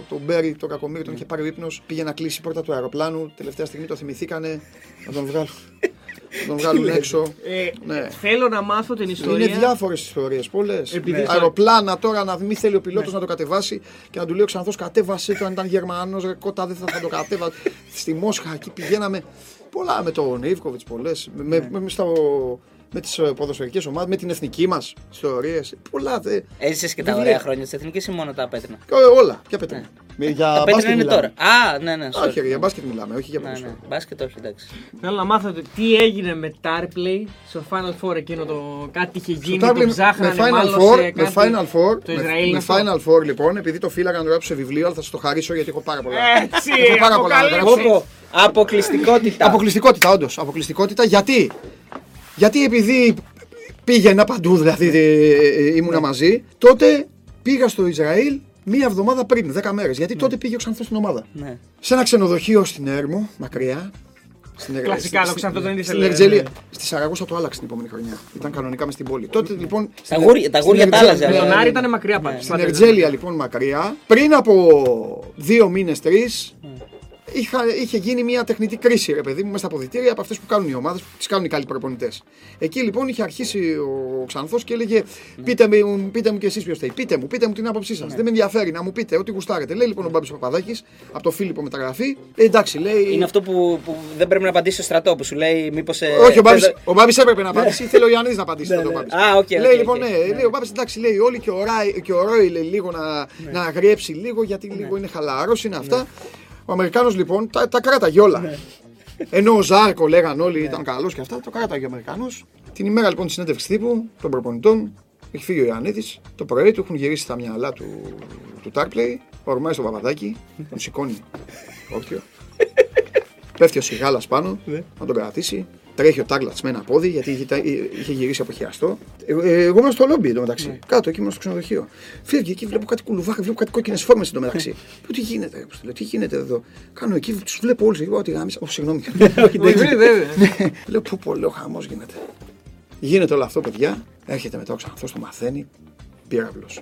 τον Μπέρι, τον Κακομίρη, τον είχε πάρει ο ύπνος. Πήγε να κλείσει η πόρτα του αεροπλάνου. Τελευταία στιγμή το θυμηθήκανε να τον βγάλουν, (laughs) να τον βγάλουν έξω. Ε, Ναι. Θέλω να μάθω την ιστορία. Είναι διάφορες ιστορίες, πολλές. Επειδή- Αεροπλάνα τώρα να μην θέλει ο πιλότος να το κατεβάσει και να του λέει ο Ξανθός κατέβασε το αν ήταν Γερμανός, ρε κότα δεν θα, θα το κατέβα. Στη Μόσχα εκεί πηγαίναμε. Πολλά με τον Ιβκοβιτς, πολλές. Με, με, με, στο- με τις ποδοσφαιρικές ομάδες, με την εθνική μας ιστορίες. Πολλά. Δε, Έζησες και τα βιβλία. ωραία χρόνια τη εθνική ή μόνο τα πέτρινα. Ε, όλα. Ποια πέτρινα. Με- Για Τα μπάσκετ πέτρινα είναι μιλάμε. τώρα. Α, ναι, ναι. sorry. Όχι, ρε, για μπάσκετ μιλάμε, όχι για Ναι, ναι. ποδοσφαίρο. Μπάσκετ, όχι, εντάξει. Θέλω να μάθω το τι έγινε με Tarplay στο Final Four εκείνο το κάτι είχε γίνει. Στο Το Dublin, ψάχνανε, με Final μάλλον Four, σε με κάτι- Final Four, Το με, Ισραήλ με αυτό. Final Four λοιπόν, επειδή το φύλαγα να το γράψω σε βιβλίο, αλλά θα σας το χαρίσω γιατί έχω πάρα πολλά. Έτσι, έχω πάρα πολλά να αποκαλύψεις. γράψω. Πω, πω. Αποκλειστικότητα. Αποκλειστικότητα, όντως. Αποκλειστικότητα γιατί; Γιατί επειδή πήγαινα παντού, δηλαδή ε, ήμουνα μαζί, τότε πήγα στο Ισραήλ μία εβδομάδα πριν, 10 μέρες. Γιατί τότε πήγε ο Ξανθός στην ομάδα. Ναι. Σε ένα ξενοδοχείο στην Έρμο, μακριά. Στην, Ερ- Κλασικά, στη- το Ξανθός δεν Στην ήθελε, Ερτζέλια. ναι. Στη Σαραγώσα το άλλαξε την επόμενη χρονιά. Ήταν κανονικά μες στην πόλη. Τότε λοιπόν. Τα στην- γούρια- τα στην γούρια τα Ερτζέλια- άλλαζε, ναι, Τον ναι, Άρη ναι. ήταν μακριά πάντα. Στην Ερτζέλια λοιπόν μακριά, πριν από δύο μήνες, τρεις, είχα, είχε γίνει μια τεχνητή κρίση, ρε παιδί μου, μέσα στα αποδητήρια από αυτές που κάνουν οι ομάδες, που τις κάνουν οι καλοί προπονητές. Εκεί λοιπόν είχε αρχίσει ο Ξανθός και έλεγε: Πείτε μου, πείτε μου κι εσείς ποιος θέλει. Πείτε μου, πείτε μου την άποψή σας. Δεν με ενδιαφέρει να μου πείτε ό,τι γουστάρετε. Λέει λοιπόν ο Μπάμπης Παπαδάκης από το Φίλιππο μεταγραφή. Ε, εντάξει, λέει. Είναι αυτό που, που δεν πρέπει να απαντήσει στο στρατό που σου λέει μήπως. Όχι, ο Μπάμπης, ο Μπάμπης έπρεπε να απαντήσει. Ήθελε ο Ιωαννίδης να απαντήσει. τότε ο Μπάμπης. Α, οκ, λέει οκ, λοιπόν, οκ. ναι, λέει ο Μπάμπης εντάξει, λέει όλοι και ο, Ράι, και ο Ρόι λέει, λίγο να, να αγριέψει λίγο γιατί λίγο είναι χαλαρός, είναι αυτά. Ο Αμερικάνος λοιπόν τα, τα κράταγε όλα. Ενώ ο Ζάρκο λέγαν όλοι ήταν καλός και αυτά, το κράταγε ο Αμερικάνος. Την ημέρα λοιπόν της συνέντευξης τύπου των προπονητών, έχει φύγει ο Ιωαννίδης. Το πρωί του έχουν γυρίσει τα μυαλά του, του Τάρπλεϊ. Ορμάει στο παπαδάκι, τον σηκώνει όρθιο. (laughs) Πέφτει ο Σιγάλας πάνω να τον κρατήσει. Τρέχει ο Τάγκλατ με ένα πόδι γιατί είχε, είχε γυρίσει από χειαστό. Ε, ε, εγώ ήμουν στο λόμπι εντωμεταξύ. Κάτω εκεί ήμουν στο ξενοδοχείο. Φεύγει εκεί, βλέπω κάτι κουλουβάχα, βλέπω κάτι κόκκινες φόρμες εντωμεταξύ. Λέω τι γίνεται, ρε, λέω, τι γίνεται εδώ; Κάνω εκεί, τους βλέπω όλους. Εγώ ότι γάμισα. Ω, συγγνώμη. (laughs) Όχι, βέβαια. Λέω πού πολύ χαμός γίνεται. Γίνεται όλο αυτό, παιδιά. Έρχεται μετά ο Ξανθός, το μαθαίνει. Πύραυλος.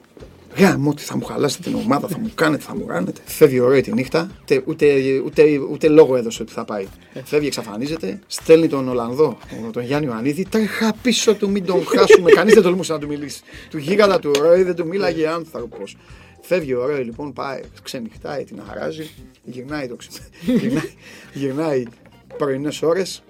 Γάμο, ότι θα μου χαλάσετε την ομάδα, θα μου κάνετε, θα μου κάνετε. Φεύγει ωραία τη νύχτα, ούτε, ούτε, ούτε, ούτε λόγο έδωσε ότι θα πάει. Φεύγει, εξαφανίζεται, στέλνει τον Ολλανδό, τον Γιάννη Ιωαννίδη. Τρέχα πίσω του, μην τον χάσουμε. Κανείς δεν τολμούσε να του μιλήσει. Του γίγαντα του Ρόι δεν του μίλαγε άνθρωπος. Φεύγει ο Ρόι λοιπόν, πάει, ξενυχτάει, την χαράζει, γυρνάει το ξε... (laughs) γυρνάει, γυρνάει πρωινές ώρες,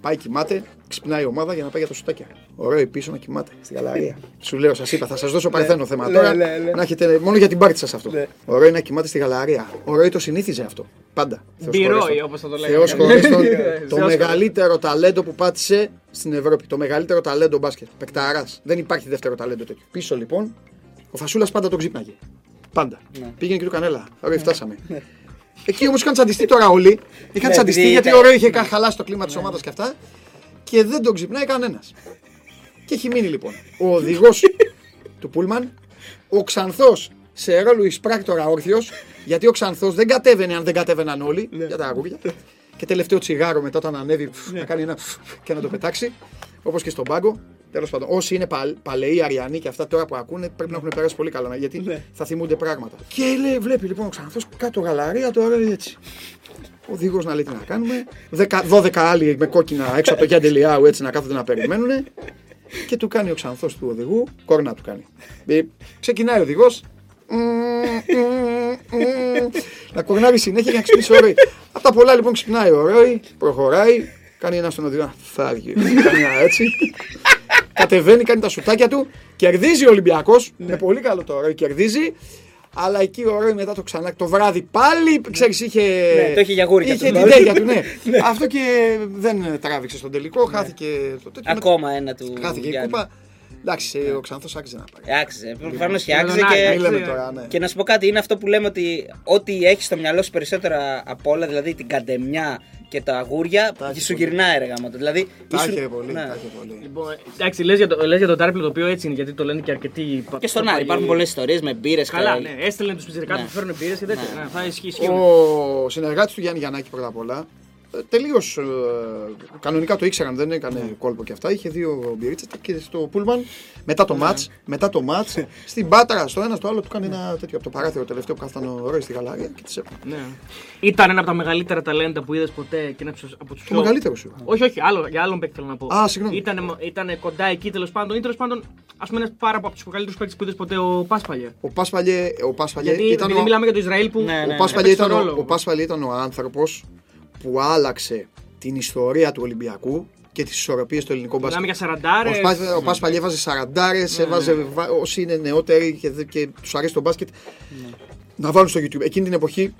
πάει κοιμάται, ξυπνάει η ομάδα για να πάει για το σουτάκια. Ωραίο πίσω να κοιμάται στη γαλαρία. Σου λέω, σας είπα, θα σας δώσω παρθένο θέμα Ναι, τώρα. ναι, ναι. Να έχετε μόνο για την πάρτι σας αυτό. Ναι. Ωραίο να κοιμάται στη γαλαρία. Ωραίο το συνήθιζε αυτό. Πάντα. Θεός Μπιρόι, χωρέστον. όπως θα το λέγαμε. Θεός χωρέστον. Θεός το χωρέστον. μεγαλύτερο ταλέντο που πάτησε στην Ευρώπη. Το μεγαλύτερο ταλέντο μπάσκετ. Πεκταρά. Δεν υπάρχει δεύτερο ταλέντο τέτοιο. Πίσω λοιπόν, ο Φασούλας πάντα τον ξύπναγε. Πάντα. Ναι. Πήγαινε και του κανέλα. Ωραία, φτάσαμε. Εκεί όμως είχαν τσαντιστεί τώρα όλοι. Είχαν Ναι, τσαντιστεί επειδή γιατί ήταν- ωραίο είχε χαλάσει το κλίμα της ομάδας και αυτά. Και δεν τον ξυπνάει κανένας. Και έχει μείνει λοιπόν ο οδηγός του Πούλμαν, ο Ξανθός σε ρόλο εισπράκτορα όρθιος, γιατί ο Ξανθός δεν κατέβαινε αν δεν κατέβαιναν όλοι για τα αγούρια. Και τελευταίο τσιγάρο μετά όταν ανέβει φφ, να κάνει ένα φφ και να το πετάξει. Όπως και στον πάγκο. Τέλος πάντων, όσοι είναι παλ, παλαιοί, αριανοί και αυτά τώρα που ακούνε πρέπει να έχουν περάσει πολύ καλά γιατί θα θυμούνται πράγματα. Και λέει, βλέπει λοιπόν ο Ξανθός κάτω γαλαρία τώρα έτσι. Ο οδηγός να λέει τι να κάνουμε. 10, 12 άλλοι με κόκκινα έξω από το Γιάννη Λιάου έτσι να κάθονται να περιμένουν. Και του κάνει ο ξανθός του οδηγού, κόρνα του κάνει. Ε, ξεκινάει ο οδηγός. να κορνάρει συνέχεια για να ξυπνήσει ο Ρόι. Από τα πολλά λοιπόν ξυπνάει ο Ρόι, προχωράει, κάνει ένα στον οδηγό. Φάγει. κάνει ένα έτσι. Κατεβαίνει, κάνει τα σουτάκια του. Κερδίζει ο Ολυμπιακός. Με πολύ καλό το Ρόι, κερδίζει. Αλλά εκεί ο Ρόι μετά το ξανά το βράδυ πάλι, ξέρεις, είχε. Ναι, το είχε για γούρια Είχε του. την τέγια του, ναι. Αυτό και δεν τράβηξε στον τελικό, χάθηκε το τέτοιο. Ακόμα ένα του. Χάθηκε η Γιάννη. κούπα. Εντάξει, ο Ξανθός άξιζε να πάει. Άξιζε. Προφανώς και με άξιζε. τον Και... Άρη, Μην λέμε ναι. τώρα, ναι. Και να σου πω κάτι, είναι αυτό που λέμε ότι ό,τι έχεις στο μυαλό σου περισσότερα από όλα, δηλαδή την καντεμιά και τα αγούρια, Τα έχει σου πολύ. γυρνάει ρε γάμο. Δηλαδή. Τα ήσουν- είχε πολύ, ναι. τα είχε πολύ. Λοιπόν, εντάξει, λες για, το, λες για τον Τάρπλε το οποίο έτσι είναι, γιατί το λένε και αρκετοί. πα- Και στον Άρη παλιοί. υπάρχουν πολλές ιστορίες με μπύρες. Καλά, ναι, έστελνε τους πιτσιρικάδες Ναι. που φέρνουν πύρε και τέτοια. Ναι. Ναι, θα ισχύει. ισχύει. Ο συνεργάτης του Γιάννη Γιαννάκη πρώτα απ' όλα. Τελείως κανονικά το ήξεραν, δεν έκανε κόλπο και αυτά. Είχε δύο μπυρίτσε και στο Πούλμαν μετά το μάτς. Μετά το μάτς, στην Πάτρα, στο ένα στο άλλο του κάνει ένα τέτοιο από το παράθυρο τελευταίο που κάθταν ο Ρόι στη γαλάρια και της έπαιρνε. Ναι. Ήταν ένα από τα μεγαλύτερα ταλέντα που είδες ποτέ και είναι από του Το μεγαλύτερο σου. Όχι, όχι, άλλο, για άλλον παίκτη θέλω να πω. Α, συγγνώμη. Ήταν, ήταν κοντά εκεί τέλος πάντων. Ή τέλος πάντων, ας πούμε, ένας πάρα από τους μεγαλύτερους παίκτες που είδες ποτέ ο Πάσπαλια. Ο Πάσπαλιε, ο Πάσπαλιε Γιατί ήταν επειδή ο, μιλάμε για το Ισραήλ που. Ναι, ναι. ο Πάσπαλιε έπαιξε ήταν, τον ο, ρόλο. Ο Πάσπαλιε ήταν ο άνθρωπος που άλλαξε την ιστορία του Ολυμπιακού και τις ισορροπίες του ελληνικού μπάσκετ. Μιλάμε για σαραντάρες. Ο, Σπάς, ο Πάσπαλι έβαζε σαραντάρες, έβαζε βα- όσοι είναι νεότεροι και, δε- και τους αρέσει το μπάσκετ να βάλουν στο YouTube. Εκείνη την εποχή,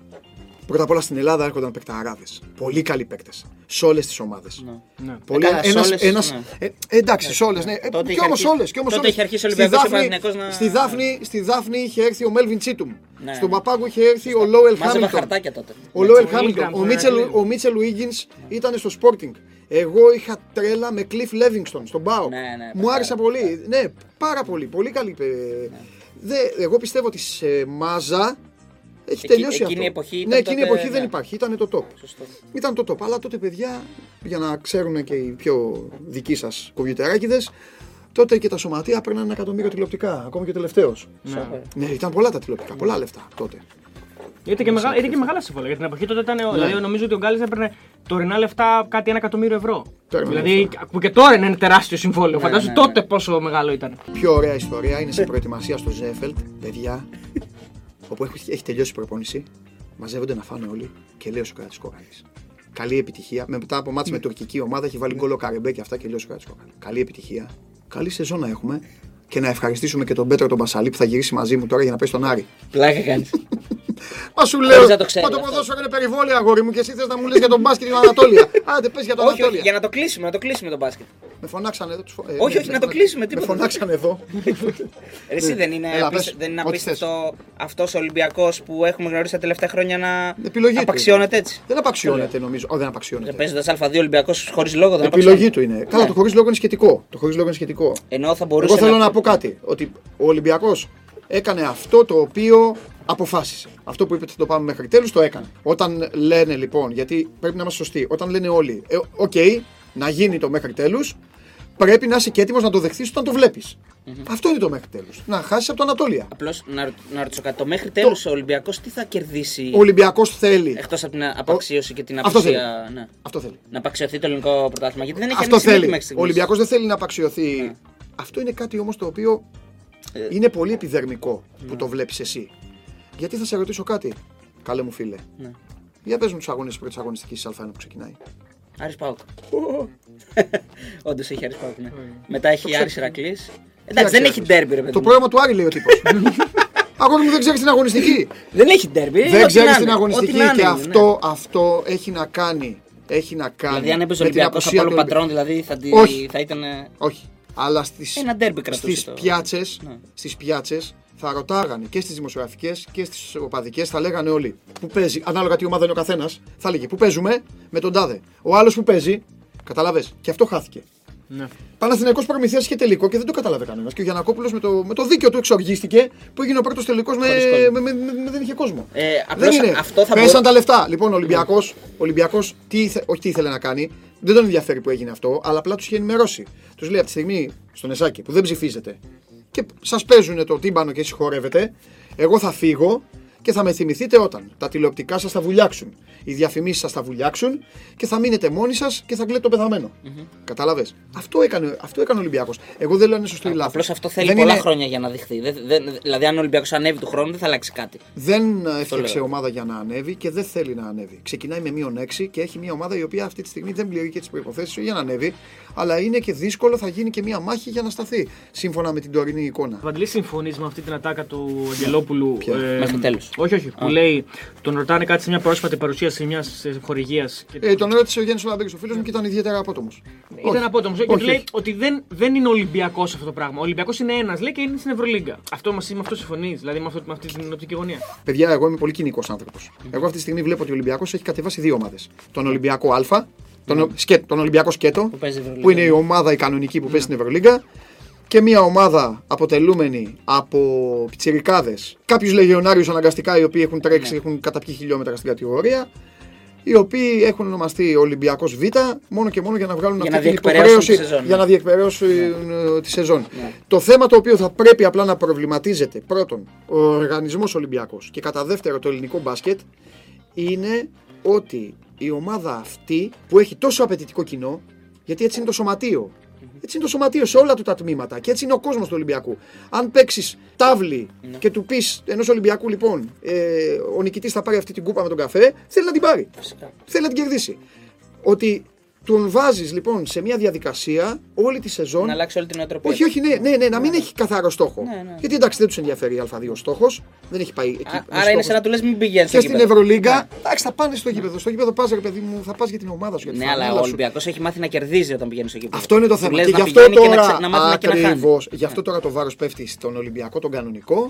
πρώτα απ' όλα στην Ελλάδα έρχονταν παικταράδες. Πολύ καλοί παίκτες. Σε όλες τις ομάδες. Ναι. Πολύ, Ε, καλά, σε ένας, όλες, ένας, ναι. ε, εντάξει, σε όλες. Ναι. Ε, Τότε και είχε όμως αρχίσει- όλες. Και όμως τότε όλες. είχε αρχίσει ο Στη Ολυμπιακός Δάφνη- Παναθηναϊκός να- Στη Δάφνη, στη Δάφνη είχε έρθει ο Μέλβιν Τσίτουμ. Ναι. Στον Παπάγκο είχε έρθει ο Λόελ Μάζευα Χάμιλτον. χαρτάκια τότε. Ο Λόελ ο Χάμιλτον. Ingram, Ο ο Μίτσελ, Ηρακλής. ο Μίτσελ Wiggins ήταν στο Sporting. Εγώ είχα τρέλα με Cliff Levington στον Πάο. Ναι, ναι, Μου πάρα άρεσε πολύ. Ναι, πάρα πολύ. Πολύ καλή. ε, Δε, εγώ πιστεύω ότι σε μάζα έχει Εκεί- τελειώσει εκείνη αυτό. η εποχή ήταν ναι, εκείνη η τότε, εποχή δεν ναι. υπάρχει. Ήταν το top. Σωστό. Ήταν το top. Αλλά τότε, παιδιά, για να ξέρουν και οι πιο δικοί σας κομπιουτεράκιδε, τότε και τα σωματεία παίρναν ένα εκατομμύριο τηλεοπτικά. Ακόμα και τελευταίος. Ναι. Ναι, ήταν πολλά τα τηλεοπτικά. Πολλά λεφτά τότε. Ήταν και, μεγάλα, ήταν και μεγάλα συμβόλαια. Για την εποχή τότε ήταν. Δηλαδή, νομίζω ότι ο Γκάλε έπαιρνε τωρινά λεφτά κάτι ένα εκατομμύριο ευρώ. Τέρμα δηλαδή, που και τώρα είναι ένα τεράστιο συμβόλαιο. Ναι, Φαντάζομαι ναι, ναι. τότε πόσο μεγάλο ήταν. Πιο ωραία ιστορία είναι σε προετοιμασία στο Ζέφελτ, παιδιά, όπου έχει, έχει τελειώσει η προπόνηση. Μαζεύονται να φάνε όλοι και λέει ο Σοκράτης Κόκαλης. Καλή επιτυχία. Με μετά από μάτς με τουρκική ομάδα έχει βάλει γκολ ο Καρεμπέ και αυτά και λέει ο Σοκράτης Κόκαλης. Καλή επιτυχία. Καλή σεζόν να έχουμε. Και να ευχαριστήσουμε και τον Πέτρο τον Μπασαλή που θα γυρίσει μαζί μου τώρα για να πέσει στον Άρη. Πλάκα κάνεις. (laughs) Μα σου λέω, Χωρίς να το ξέρεις μα το αυτό. ποδόσφαιρο είναι περιβόλαιο αγόρι μου και εσύ θες να μου λες για τον μπάσκετ και την Ανατόλια. Άντε πες για τον όχι, όχι, Ανατόλια. για να το κλείσουμε, να το κλείσουμε το μπάσκετ. Με φωνάξανε εδώ. τους φω- ε, Όχι, με- όχι, με να το φωνα- κλείσουμε, Με τίποτα. φωνάξανε εδώ. (laughs) Ρε, Εσύ δεν είναι, Έλα, απίστε- πες, δεν είναι ό,τι απίστευτο αυτός ο Ολυμπιακός που έχουμε γνωρίσει τα τελευταία χρόνια να Επιλογή του απαξιώνεται έτσι; Δεν απαξιώνεται νομίζω. Όχι, δεν απαξιώνεται. Παίζοντας Α2 Ολυμπιακός χωρίς λόγο δεν Επιλογή απαξιώνεται. του είναι. Καλά, το χωρίς λόγο είναι σχετικό. Το χωρίς λόγο είναι σχετικό. Ενώ θα μπορούσε Εγώ θέλω να πω κάτι. Ότι ο Ολυμπιακός έκανε αυτό το οποίο αποφάσισε. Αυτό που είπε ότι θα το πάμε μέχρι τέλους το έκανε. Όταν λένε λοιπόν, γιατί πρέπει να είμαστε σωστοί, όταν λένε όλοι, ε, οκ, να γίνει το μέχρι τέλους, πρέπει να είσαι και έτοιμος να το δεχθείς όταν το βλεπει Αυτό είναι το μέχρι τέλους. Να χάσεις από το Ανατόλια. Απλώς να, να ρωτήσω κάτι. Το μέχρι τέλους ο Ολυμπιακός τι θα κερδίσει Ο Ολυμπιακός θέλει. εκτός από την απαξίωση και την Αυτό απουσία. Ναι. Αυτό θέλει. Να απαξιωθεί το ελληνικό πρωτάθλημα. Γιατί δεν έχει Αυτό ανοίξει μύτη θέλει. μέχρι Ο στιγμής. Ολυμπιακός δεν θέλει να απαξιωθεί. Ναι. Αυτό είναι κάτι όμως το οποίο Ε. είναι πολύ επιδερμικό που Ναι. το βλέπεις εσύ. Γιατί θα σε ρωτήσω κάτι, καλέ μου φίλε. Ναι. Για πες μου τους αγώνες της πρώτης αγωνιστικής Α1 που ξεκινάει. Άρης Πάουκ. Όντως έχει Άρης Πάουκ. Ναι. Μετά έχει Άρης Ηρακλής. Εντάξει, δεν έχει ντέρμπι, ρε παιδί. Το μου. πρόγραμμα του Άρη λέει ο τύπος. (laughs) Αγόρι μου δεν ξέρεις την αγωνιστική. Δεν έχει ντέρμπι. δεν ό,τι να ξέρει είναι, την αγωνιστική ό,τι να και είναι, αυτό, αυτό έχει να κάνει. Έχει να κάνει. Δηλαδή, αν έπαιζε ο με την Ολυμπιακό απουσία από όλο του πατρόν, δηλαδή θα, τη- Όχι. θα ήταν. Όχι. Αλλά στις, Ένα ντέρμπι κρατούσε στις το- πιάτσες, Ναι. στις πιάτσες θα ρωτάγανε και στις δημοσιογραφικές και στις οπαδικές θα λέγανε όλοι που παίζει, ανάλογα τι ομάδα είναι ο καθένας, θα λέγει που παίζουμε με τον τάδε. Ο άλλος που παίζει, καταλαβες, και αυτό χάθηκε. Ναι. Παναθηναϊκός Προμηθέας είχε τελικό και δεν το κατάλαβε κανένας. Και ο Γιανακόπουλος με το, με το δίκιο του εξοργίστηκε που έγινε ο πρώτος τελικός με, Χωρίς κόσμο. με, με, με- με- δεν είχε κόσμο. Ε, δεν απλώς είναι. αυτό θα Πέσαν μπορού- τα λεφτά. Λοιπόν, ο Ολυμπιακός, Ολυμπιακός, τι, ήθε- όχι τι ήθελε να κάνει, δεν τον ενδιαφέρει που έγινε αυτό, αλλά απλά τους είχε ενημερώσει. Τους λέει από τη στιγμή στον Εσάκη που δεν ψηφίζετε και σας παίζουν το τύμπανο και συγχωρεύετε, εγώ θα φύγω και θα με θυμηθείτε όταν τα τηλεοπτικά σας θα βουλιάξουν. Οι διαφημίσεις σας θα βουλιάξουν και θα μείνετε μόνοι σας και θα κλαίτε το πεθαμένο. Κατάλαβε. Αυτό έκανε, αυτό έκανε ο Ολυμπιακός. Εγώ δεν λέω αν είναι σωστό ή λάθος. Απλώς αυτό θέλει πολλά χρόνια για να δειχθεί. Δεν, δεν, δηλαδή, αν ο Ολυμπιακός ανέβει του χρόνου, δεν θα αλλάξει κάτι. Δεν έφτιαξε λέω. ομάδα για να ανέβει και δεν θέλει να ανέβει. Ξεκινάει με μείον 6 και έχει μια ομάδα η οποία αυτή τη στιγμή δεν πληρεί και τις προποθέσει για να ανέβει. Αλλά είναι και δύσκολο, θα γίνει και μια μάχη για να σταθεί. Σύμφωνα με την τωρινή εικόνα. Παντελή, συμφωνείς με αυτή την ατάκα του Αγγελόπουλου. Ποια; Μέχρι τέλους. Όχι, όχι. Που λέει, τον ρωτάνε κάτι σε μια πρόσφατη παρουσίαση μιας χορηγίας. Ε, τον ρώτησε ο Γιάννης Ολαμπέκης, ο φίλος μου, και ήταν ιδιαίτερα απότομος. Ήταν απότομος. Και Όχι, λέει όχι. ότι δεν, δεν είναι Ολυμπιακός αυτό το πράγμα. Ο Ολυμπιακός είναι ένας, λέει και είναι στην Ευρωλίγκα. Αυτό μας, με αυτό συμφωνείς, δηλαδή με, αυτό, με αυτή την οπτική γωνία. Παιδιά, εγώ είμαι πολύ κοινικός άνθρωπος. Εγώ αυτή τη στιγμή βλέπω ότι ο Ολυμπιακός έχει κατεβάσει δύο ομάδες. Τον Ολυμπιακό Α, τον, σκέ, τον Ολυμπιακό Σκέτο, Που παίζει Ευρωλίγκα. που είναι η ομάδα η κανονική που παίζει στην Ευρωλίγκα. Και μια ομάδα αποτελούμενη από πιτσιρικάδες, κάποιους λεγεωνάριους αναγκαστικά οι οποίοι έχουν τρέξει, Ναι. έχουν καταπιεί χιλιόμετρα στην κατηγορία. Οι οποίοι έχουν ονομαστεί Ολυμπιακός Β μόνο και μόνο για να βγάλουν Για αυτή να την διεκπαιρεώσουν υποχρέωση τη σεζόν, για ναι. να διεκπαιρεώσουν ε, τη σεζόν. Ναι. Το θέμα το οποίο θα πρέπει απλά να προβληματίζεται πρώτον ο οργανισμός Ολυμπιακός και κατά δεύτερο το ελληνικό μπάσκετ είναι ότι η ομάδα αυτή που έχει τόσο απαιτητικό κοινό γιατί έτσι είναι το σωματείο έτσι είναι το σωματείο σε όλα του τα τμήματα και έτσι είναι ο κόσμος του Ολυμπιακού. Αν παίξεις τάβλη και του πεις ενός Ολυμπιακού, λοιπόν, ε, ο νικητής θα πάρει αυτή την κούπα με τον καφέ, θέλει να την πάρει. Φυσικά. Θέλει να την κερδίσει. Ότι τον βάζεις λοιπόν σε μια διαδικασία όλη τη σεζόν Να αλλάξει όλη την νοοτροπία. όχι, όχι, ναι, ναι, ναι, να μην έχει καθαρό στόχο. Ναι, ναι. Γιατί εντάξει, δεν τους ενδιαφέρει η Α2 στόχος. Δεν έχει πάει εκεί. Α- ο Άρα είναι στόχος. σαν να του λες μην πηγαίνεις Και στην Ευρωλίγκα, εντάξει, θα πάνε στο γήπεδο. Στο γήπεδο πας, ρε παιδί μου, θα πας για την ομάδα σου. Για τη Ναι, αλλά φανέλα ο σου. Ολυμπιακός έχει μάθει να κερδίζει όταν πηγαίνει στο γήπεδο. Αυτό είναι το Του θέμα. λες Και να γι' αυτό πηγαίνει και να τώρα. ξε- να μάθει να και να χάνει. Ακριβώς. Γι' αυτό τώρα το βάρος πέφτει στον Ολυμπιακό, τον κανονικό,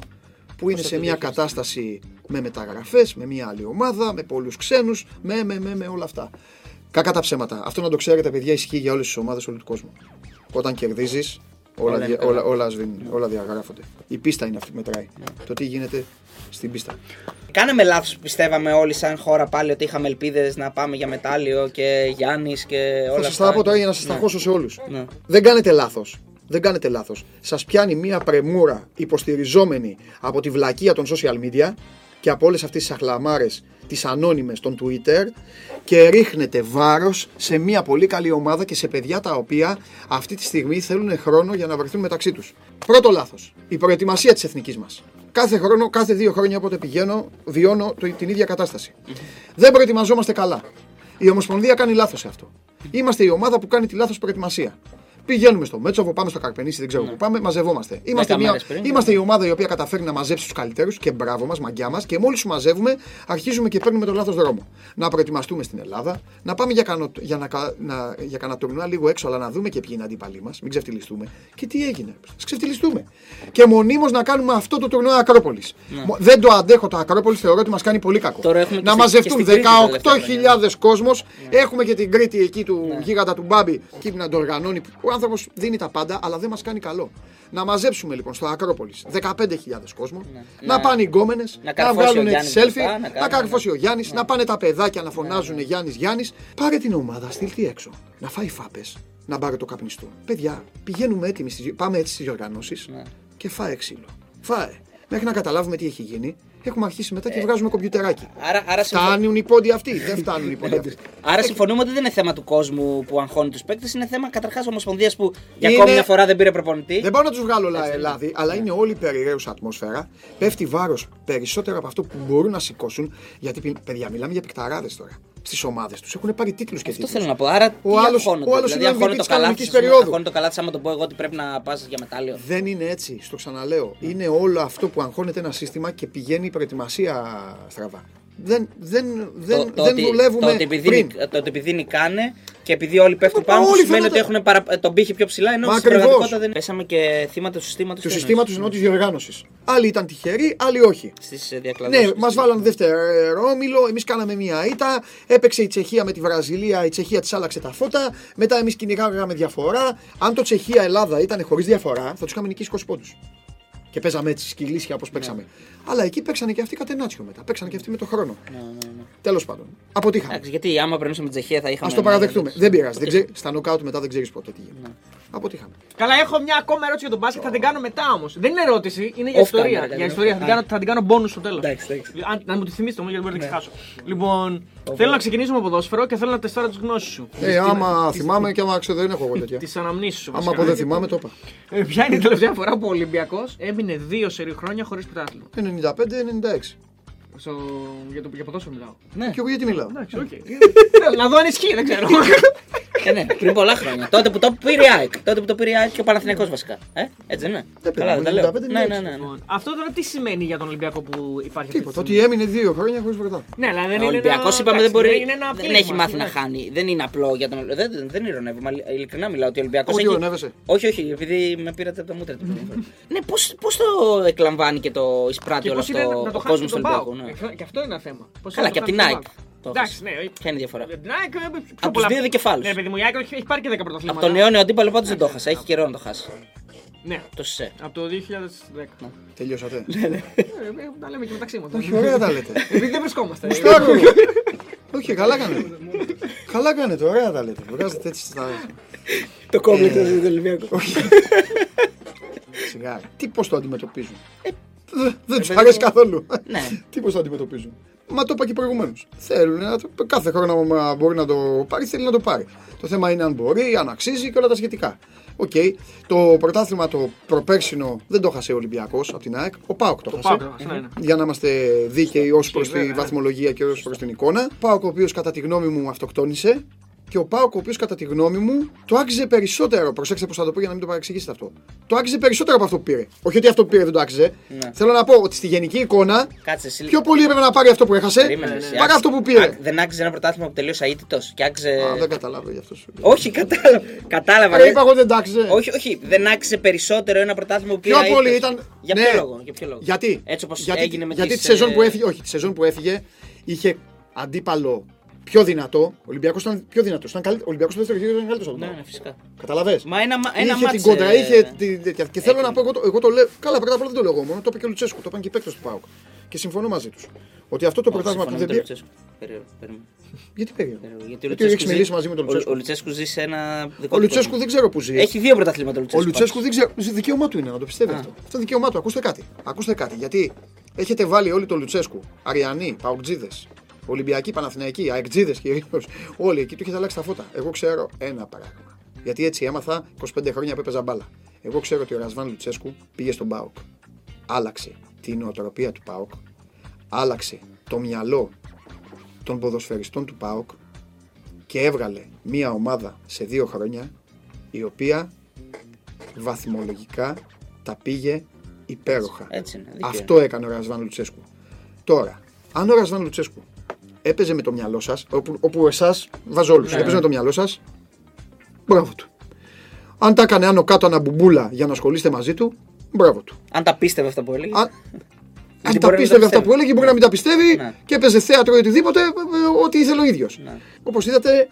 που είναι σε μια κατάσταση με μεταγραφές, με μια άλλη ομάδα, με πολλούς ξένους, με, με, με, με όλα αυτά. Κακά τα ψέματα. Αυτό να το ξέρετε, παιδιά, ισχύει για όλες τις ομάδες όλου του κόσμου. Όταν κερδίζεις, όλα, Όλα δια- είναι όλα, καλά. όλα, σβήνουν, όλα διαγράφονται. Η πίστα είναι αυτή που μετράει. Το τι γίνεται στην πίστα. Κάναμε λάθος που πιστεύαμε όλοι σαν χώρα πάλι ότι είχαμε ελπίδες να πάμε για μετάλλιο και Γιάννης και όλα Θα αυτά. σα τα πω τώρα για να σας Ναι. τα χώσω σε όλους. Ναι. Δεν κάνετε λάθος. Δεν κάνετε λάθος. Σας πιάνει μία πρεμούρα υποστηριζόμενη από τη βλακεία των social media και από όλες αυτές τις αχλαμάρες, τις ανώνυμες των Twitter και ρίχνετε βάρος σε μια πολύ καλή ομάδα και σε παιδιά τα οποία αυτή τη στιγμή θέλουν χρόνο για να βρεθούν μεταξύ τους. Πρώτο λάθος. Η προετοιμασία της εθνικής μας. Κάθε χρόνο, κάθε δύο χρόνια όποτε πηγαίνω, βιώνω το- την ίδια κατάσταση. Δεν προετοιμαζόμαστε καλά. Η Ομοσπονδία κάνει λάθος σε αυτό. Είμαστε η ομάδα που κάνει τη λάθος προετοιμασία. Πηγαίνουμε στο Μέτσοβο, πάμε στο Καρπενήσι, δεν ξέρω πού πάμε, μαζευόμαστε. Είμαστε, μια, μέρες πριν. είμαστε η ομάδα η οποία καταφέρει να μαζέψει τους καλύτερους και μπράβο μας, μαγκιά μας. Και μόλις τους μαζεύουμε, αρχίζουμε και παίρνουμε τον λάθος δρόμο. Να προετοιμαστούμε στην Ελλάδα, να πάμε για, κανο, για, να, κα- να, για κανένα τουρνουά λίγο έξω, αλλά να δούμε και ποιοι είναι οι αντίπαλοι μας, μην ξεφτυλιστούμε. Και τι έγινε, α ξεφτυλιστούμε. Και μονίμως να κάνουμε αυτό το τουρνουά Ακρόπολης. Δεν το αντέχω το Ακρόπολη, θεωρώ ότι μας κάνει πολύ κακό. Ναι. Τώρα έχουμε και να στη- μαζευτούν και στην Κρήτη τα τελευταία 18.000 κόσμος. Έχουμε και την Κρήτη εκεί του γίγαντα του Μπάμπη, εκεί που να το οργανώνει. Ο άνθρωπος δίνει τα πάντα, αλλά δεν μας κάνει καλό. Να μαζέψουμε λοιπόν στο Ακρόπολης 15.000 κόσμο, να Ναι. πάνε οι γκόμενες, Να να, καρφώσει ο βγάλουν Γιάννης τι selfie, μπροστά, να να, κάνουν, καρφώσει ναι. ο Γιάννης, να πάνε τα παιδάκια να φωνάζουν Γιάννης Γιάννης. Πάρε την ομάδα, στείλτε έξω. Να φάει φάπες, να πάρει το καπνιστό. Παιδιά, πηγαίνουμε έτοιμοι, στις- πάμε έτσι στις διοργανώσει Ναι. και φάε ξύλο. Φάε. Μέχρι να καταλάβουμε τι έχει γίνει, έχουμε αρχίσει μετά και βγάζουμε κομπιουτεράκι. Άρα, άρα, συμφω- Φτάνουν οι πόντοι αυτοί, δεν φτάνουν οι πόντοι αυτοί. άρα συμφωνούμε ότι δεν είναι θέμα του κόσμου που αγχώνει τους παίκτες, είναι θέμα καταρχάς Ομοσπονδίας που για Είναι- ακόμη μια φορά δεν πήρε προπονητή. Δεν πάω να τους βγάλω λα- λάδι, αλλά είναι όλη η περιραίουσα ατμόσφαιρα. Πέφτει βάρος περισσότερο από αυτό που μπορούν να σηκώσουν. Γιατί πι- παιδιά, μιλάμε για πικταράδες τώρα στι ομάδες τους. Έχουν πάρει τίτλους και Αυτό τίτλους. θέλω να πω. Άρα Ο τι άλλος- αγχώνονται; ο άλλος δηλαδή, είναι αγχώνει MVP το της καλά κανονικής της, περίοδου. αγχώνει το καλά της άμα το πω εγώ ότι πρέπει να πας για μετάλλιο. Δεν είναι έτσι, στο ξαναλέω. Είναι όλο αυτό που αγχώνεται ένα σύστημα και πηγαίνει η προετοιμασία στραβά. Δεν, δεν, δεν, το, το δεν ότι, δουλεύουμε το ότι επειδή, πριν. νικ- το ότι επειδή νικάνε και επειδή όλοι πέφτουν Μα πάνω, όλοι του σημαίνει ότι φαίνεται- έχουν παρα... τον πύχη πιο ψηλά ενώ Μα στην ακριβώς. πραγματικότητα δεν. Πέσαμε και θύματα του συστήματο. Τους συστήματο ενώ της διοργάνωσης. Άλλοι ήταν τυχεροί, άλλοι όχι. Στις διακλαδώσεις. Ναι, μας βάλαν δεύτερο όμιλο, εμείς κάναμε μία ήττα. Έπαιξε η Τσεχία με τη Βραζιλία, η Τσεχία της άλλαξε τα φώτα. Μετά εμείς κυνηγάγαμε διαφορά. Αν το Τσεχία-Ελλάδα ήταν χωρίς διαφορά, θα τους είχαμε νικήσει 20 πόντους. Και παίζαμε έτσι σκυλίσια όπως παίξαμε. Αλλά εκεί παίξανε και αυτοί κατενάτσιο μετά. Παίξανε και αυτοί με το χρόνο. Ναι, ναι, ναι. Τέλος πάντων. Αποτύχαμε. Εντάξει, γιατί άμα περνούσαμε την Τσεχία θα είχαμε. Α το ένα- παραδεχτούμε. Δεν πειράζει. Δεν ξέρει- Στα νοκάουτ μετά δεν ξέρεις ποτέ τι γίνεται. Αποτύχαμε. Καλά, έχω μια ακόμα ερώτηση για τον μπάσκετ, θα την κάνω μετά όμως. Δεν είναι ερώτηση, είναι για Off ιστορία. camera, Για ιστορία. Θα την κάνω, θα την κάνω bonus στο τέλος. Εντάξει, εντάξει. Αν, να μου τη θυμίσετε όμως, γιατί μπορεί να τη ξεχάσω. Λοιπόν, θέλω να ξεκινήσουμε από ποδόσφαιρο και θέλω να τεστάρω τις γνώσεις σου. Ε, άμα θυμάμαι και άμα ξέρω δεν έχω εγώ τέτοια. (laughs) Τις αναμνήσεις σου. Άμα βασικά. από δεν θυμάμαι το είπα. Ε, Ποια είναι η τελευταία φορά που ο Ολυμπιακός έμεινε δύο σερί χρόνια χωρίς πρωτάθλημα; 95-96. Στο... Για, το... για ποδόσφαιρο μιλάω. Ναι. Και εγώ γιατί μιλάω; Εντάξει, οκ. Θέλω να δω αν ισχύει, δεν ξέρω. (laughs) Ε, ναι, πριν πολλά χρόνια. τότε που το πήρε η ΑΕΚ. Τότε που το πήρε η ΑΕΚ και ο Παναθηναϊκός βασικά. Ε, έτσι δεν είναι. Δεν Καλά, δεν τα πειράζει, λέω. 95, Ναι, ναι, ναι. ναι. Λοιπόν, Αυτό τώρα τι σημαίνει για τον Ολυμπιακό που υπάρχει αυτή τη Τίποτα. στιγμή; Ότι έμεινε δύο χρόνια χωρίς πρωτάθλημα. Ναι, αλλά δεν Ο είναι. Ολυμπιακός ένα- είπαμε δεν εντάξει, μπορεί. Είναι ένα δεν πλήγμα, έχει μάθει να ναι. χάνει. Δεν είναι απλό για τον. Δεν, δεν ηρωνεύω. Μα ειλικρινά μιλάω ότι ο Ολυμπιακός. Όχι, έχει... ηρωνεύεσαι. όχι, όχι, επειδή με πήρατε από τα μούτρα. την πρώτη φορά. ναι, πώ το εκλαμβάνει και το εισπράττει Και όλο πώς είναι αυτό να το ο χάσει κόσμος τον του Πάο. Ολυμπιακού. ναι. Και αυτό είναι ένα θέμα. Πώς Καλά, είναι και να από το την χάσει ΑΕΚ. Τον το Εντάξει, έχασε. ναι. Ποια είναι η διαφορά; Για την ΑΕΚ, ε, πιο Από τους πολλά- δύο δικεφάλους. Ναι, παιδί μου, η ΑΕΚ έχει πάρει και 10 Από πρωταθλήματα. τον αιώνιο αντίπαλο πάντως δεν το έχασε. Έχει καιρό να το χάσει. Ναι, Το ΣΕ. από το 2010. Τελειώσατε. Ε, ε, Τα λέμε και μεταξύ μας. Όχι, ωραία τα λέτε. Επειδή δεν βρισκόμαστε. Στάκο. Όχι, καλά κάνετε. Καλά κάνετε, ωραία τα λέτε. Βγάζετε έτσι στα. Το κόμπλεξ του Ολυμπιακού. Σιγά. Τι πώς το αντιμετωπίζουν; Δε- Δεν τους αρέσει καθόλου. Ναι. Τι πώς το αντιμετωπίζουν; Μα το είπα και προηγουμένως. Θέλουν να το, κάθε χρόνο άμα μπορεί να το πάρει, θέλει να το πάρει. Το θέμα είναι αν μπορεί, αν αξίζει και όλα τα σχετικά. Οκ. Το πρωτάθλημα το προπέρσινο δεν το χάσε ο Ολυμπιακός από την ΑΕΚ. Ο Πάοκ το χάσε. Πάω τώρα, ναι, ναι. Για να είμαστε δίκαιοι ως προς τη βέβαια, ναι. βαθμολογία και ως προς την εικόνα. Πάοκ ο οποίος κατά τη γνώμη μου αυτοκτόνησε. Και ο Πάοκ ο οποίος κατά τη γνώμη μου το άξιζε περισσότερο. Προσέξτε πώς θα το πω για να μην το παρεξηγήσετε αυτό. Το άξιζε περισσότερο από αυτό που πήρε. Όχι ότι αυτό που πήρε δεν το άξιζε. Ναι. Θέλω να πω ότι στη γενική εικόνα Κάτσε εσύ. πιο πολύ έπρεπε να πάρει αυτό που έχασε Περίμενε, εσύ. παρά Άξι- αυτό που πήρε. Α, Δεν άξιζε ένα πρωτάθλημα που τελείωσε αίτητος και άξιζε. Α, δεν κατάλαβα γι' αυτό σου. λέω. Όχι, κατάλαβα. Κατάλαβα. Ρε, ρε. είπα εγώ δεν το άξιζε. Όχι, όχι. Δεν άξιζε περισσότερο ένα πρωτάθλημα που πήρε. Πιο πολύ αίτητος. ήταν. Για Ναι. ποιο λόγο. Για ποιο λόγο; Γιατί, Έτσι όπως γιατί, έγινε με γιατί τις, τη σεζόν ε, που έφυγε, όχι, τη σεζόν που έφυγε είχε αντίπαλο πιο δυνατό. Ο Ολυμπιακός ήταν πιο δυνατός. Ο Ολυμπιακός στο δεύτερο γύρο ήταν καλύτερος από Ναι, τον ναι, φυσικά. Καταλαβέ. Μα ένα, μα- ένα είχε μάτς, την κόντρα, ε, είχε τη τέτοια. Και θέλω έκανε. να πω, εγώ το, εγώ το λέω. Καλά, πρώτα απ' όλα δεν το λέω εγώ μόνο, το είπε και ο Λουτσέσκου, το είπαν και οι παίκτες του Πάουκ. Και συμφωνώ μαζί τους. Ότι αυτό το όχι, πρωτάθλημα που συμφωνώ δεν με τον πήρε. Λουτσέσκου. Περίεργο, περίμενε. Γιατί περίεργο; Περίεργο, Γιατί ο Γιατί Λουτσέσκου έχεις ζει- μιλήσει μαζί με τον ο- Λουτσέσκου. Ο Λουτσέσκου; Ζει σε ένα δικό Ο του Λουτσέσκου κόσμο. δεν ξέρω που ζει. Έχει δύο πρωταθλήματα ο Ο Λουτσέσκου. Λουτσέσκου πάντως. δεν ξέρω. Δικαίωμά του είναι να το πιστεύει Α. αυτό. Αυτό δικαίωμά του. Ακούστε κάτι. Ακούστε κάτι. Γιατί Έχετε βάλει όλοι το Λουτσέσκου. Αριανοί, Παουτζίδε. Ολυμπιακοί, Παναθηναϊκοί, Αεκτζίδες κυρίω. Όλοι εκεί του έχετε αλλάξει τα φώτα. Εγώ ξέρω ένα πράγμα. Γιατί έτσι έμαθα 25 χρόνια που έπαιζα μπάλα. Εγώ ξέρω ότι ο Ρασβάν Λουτσέσκου πήγε στον Πάοκ. Άλλαξε την νοοτροπία του Πάοκ. Άλλαξε το μυαλό των ποδοσφαιριστών του ΠΑΟΚ και έβγαλε μία ομάδα σε δύο χρόνια η οποία βαθμολογικά τα πήγε υπέροχα. Έτσι είναι, δίκαιο. Αυτό έκανε ο Ρασβάν Λουτσέσκου. Τώρα, αν ο Ρασβάν Λουτσέσκου έπαιζε με το μυαλό σας, όπου, όπου εσάς βάζω όλου, έπαιζε με το μυαλό σας, μπράβο του. Αν τα έκανε άνω κάτω αναμπουμπούλα για να ασχολείστε μαζί του, μπράβο του. Αν τα πίστευε αυτά που έλεγε. Αν, αν μπορεί τα να μην πίστευε τα αυτά που πιστεύει. έλεγε, μπορεί να μην τα πιστεύει Ναι. και έπαιζε θέατρο ή οτιδήποτε, ε, ε, ό,τι ήθελε ο ίδιος. Ναι. Όπως είδατε,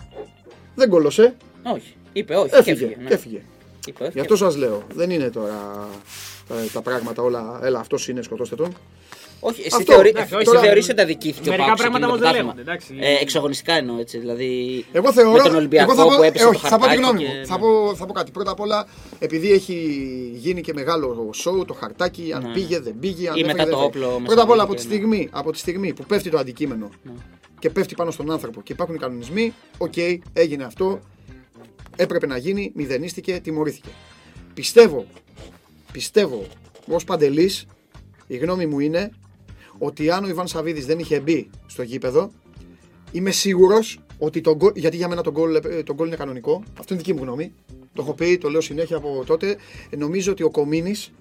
δεν κόλωσε. Όχι. Είπε όχι. και Έφυγε. ναι. έφυγε. Είπε, όχι, Γι' αυτό σας λέω. Δεν είναι τώρα τα, τα πράγματα όλα. Έλα, αυτός είναι, σκοτώστε τον. Όχι, εσύ, Αυτό, θεωρεί, εντάξει, εσύ τώρα- θεωρείς ότι αδικήθηκε ο Μερικά Πάοκ σε πράγματα εκείνο το όμως δεν πρωτάθλημα. λέγονται, εντάξει. Ε, εξαγωνιστικά εννοώ έτσι. Δηλαδή. Εγώ θεωρώ. Με τον Ολυμπιακό εγώ θα πω, που έπεσε ε, το όχι, θα πω τη χαρτάκι γνώμη και- μου. Θα, ναι. πω, θα πω κάτι. Πρώτα απ' όλα, επειδή έχει γίνει και μεγάλο σοου το χαρτάκι, αν Ναι. πήγε, δεν πήγε. Αν Ή έφαγε, μετά δεν το έφαγε. όπλο Πρώτα απ' όλα, από μεσαγωγικά, τη, ναι. στιγμή, από τη στιγμή που πέφτει το αντικείμενο και πέφτει πάνω στον άνθρωπο και υπάρχουν οι κανονισμοί, οκ, έγινε αυτό. Έπρεπε να γίνει, μηδενίστηκε, τιμωρήθηκε. Πιστεύω, πιστεύω, ως Παντελής, η γνώμη μου είναι ότι αν ο Ιβάν Σαββίδης δεν είχε μπει στο γήπεδο, είμαι σίγουρος ότι το γκολ. Γιατί για μένα το γκολ, ε, το γκολ είναι κανονικό. Αυτό είναι δική μου γνώμη. Το έχω πει, το λέω συνέχεια από τότε. Ε, νομίζω ότι ο Κομίνης.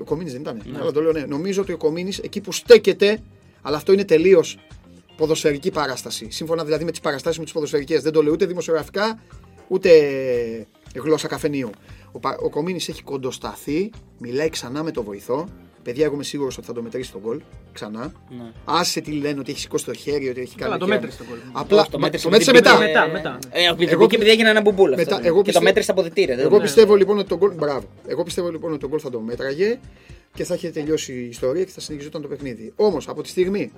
Ο Κομίνης δεν ήταν. Αλλά το λέω, ναι. Νομίζω ότι ο Κομίνης εκεί που στέκεται, αλλά αυτό είναι τελείως ποδοσφαιρική παράσταση. Σύμφωνα δηλαδή με τις παραστάσεις μου τις ποδοσφαιρικές. Δεν το λέω ούτε δημοσιογραφικά, ούτε γλώσσα καφενείου. Ο, Πα- ο Κομίνης έχει κοντοσταθεί, μιλάει ξανά με το βοηθό. Παιδιά, εγώ είμαι σίγουρος ότι θα το μετρήσει τον γκολ. Ξανά. Ναι. Άσε τι λένε ότι έχει σηκώσει το χέρι, ότι έχει κάνει. Καλά, το και- μέτρησε τον γκολ. Απλά Όχι, το μέτρησε μέτρησε, με την μετά. πίτη, Μετά, ε, μετά. Ε, από την Εγώ- πίτη επειδή έγινε ένα μπουμπούλα. μετά, αυτό. εγώ και πιστεύω- το μέτρησε στα αποδητήρια. δεν Εγώ το- πιστεύω λοιπόν ότι τον γκολ. Μπράβο. Εγώ πιστεύω λοιπόν ότι τον γκολ θα το μέτραγε και θα είχε τελειώσει η ιστορία και θα συνεχιζόταν το παιχνίδι. Όμως από τη στιγμή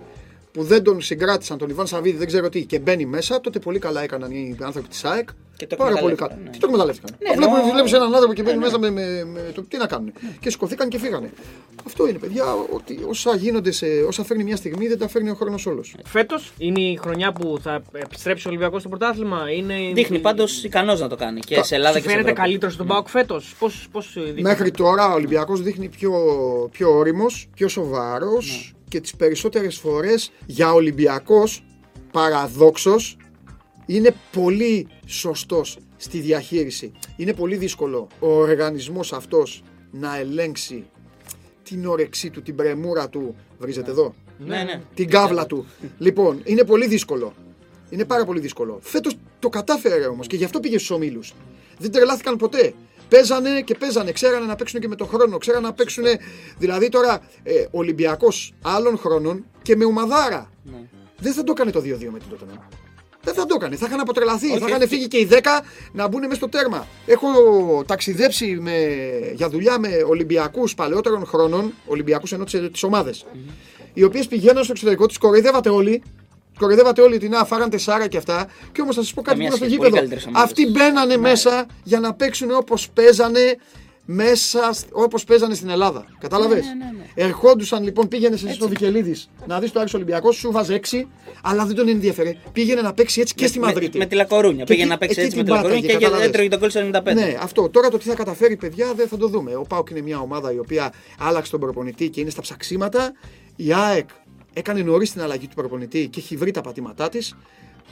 που δεν τον συγκράτησαν τον Ιβάν Σαββίδη, δεν ξέρω τι, και μπαίνει μέσα, τότε πολύ καλά έκαναν οι άνθρωποι της ΑΕΚ. Και το Πάρα πολύ εκμεταλλεύτηκαν, καλά. ναι. Τι το εκμεταλλεύτηκαν. Ναι, Απλά εννοώ- που βλέπεις έναν άνθρωπο και μπαίνει Ναι, μέσα με, με, με το. Τι να κάνουν. Και σηκωθήκαν και φύγανε. Αυτό είναι, παιδιά. Ότι όσα γίνονται σε. όσα φέρνει μια στιγμή δεν τα φέρνει ο χρόνος όλος. Φέτος είναι η χρονιά που θα επιστρέψει ο Ολυμπιακός στο πρωτάθλημα. Είναι... Δείχνει πάντως ικανός να το κάνει και σε Ελλάδα Σου και σε φαίνεται Ευρώπη. καλύτερος στον Πάοκ φέτος; Πώς δείχνει. Μέχρι τώρα ο Ολυμπιακός δείχνει πιο, πιο όριμος, πιο σοβαρός και τις περισσότερες φορές για Ολυμπιακός παραδόξως είναι πολύ σωστός στη διαχείριση. Είναι πολύ δύσκολο ο οργανισμός αυτός να ελέγξει την όρεξή του, την πρεμούρα του. Βρίζετε εδώ; Ναι, ναι. Την κάβλα του. Λοιπόν, είναι πολύ δύσκολο. Είναι πάρα πολύ δύσκολο. Φέτος το κατάφερε όμως και γι' αυτό πήγε στους ομίλους. Δεν τρελάθηκαν ποτέ. Παίζανε και παίζανε, ξέρανε να παίξουν και με τον χρόνο, ξέρανε να παίξουν. Δηλαδή τώρα ε, Ολυμπιακός άλλων χρόνων και με ομαδάρα. Ναι. Δεν θα το έκανε το 2-2 με την Τότεναμ. Δεν θα το έκανε. Θα είχαν αποτρελαθεί. Όχι, θα είχαν όχι. φύγει και οι 10 να μπουν μέσα στο τέρμα. Έχω ταξιδέψει με, για δουλειά με Ολυμπιακούς παλαιότερων χρόνων, Ολυμπιακούς ενώ τις ομάδες, οι οποίες πηγαίναν στο εξωτερικό, τι κοροϊδεύατε όλοι. Κοροϊδεύατε όλοι ότι να φάγαν τεσσάρα και αυτά. Και όμως θα σας πω κάτι Καμία που στο σχέση, πολύ γήπεδο. καλύτερες ομάδες. Αυτοί μπαίνανε μέσα για να παίξουν όπως παίζανε μέσα όπως παίζανε στην Ελλάδα. Κατάλαβες; Ναι, ναι, ναι. Ερχόντουσαν λοιπόν, πήγαινε εσύ στο Βικελίδη να δεις το Άρης Ολυμπιακός, σου βάζε 6, αλλά δεν τον ενδιαφέρε. Πήγαινε να παίξει έτσι και στη Με- Μαδρίτη. Με τη Λακορούνια. Και Πήγαινε εκεί- να παίξει εκεί έτσι με την τη Λακορούνια πάταγε, και κατάλαβες; έτρωγε τον κόλ στο 95. Ναι, αυτό. Τώρα το τι θα καταφέρει, παιδιά, δεν θα το δούμε. Ο Πάουκ είναι μια ομάδα η οποία άλλαξε τον προπονητή και είναι στα ψαξίματα. Η ΑΕΚ έκανε νωρίς την αλλαγή του προπονητή και έχει βρει τα πατήματά της.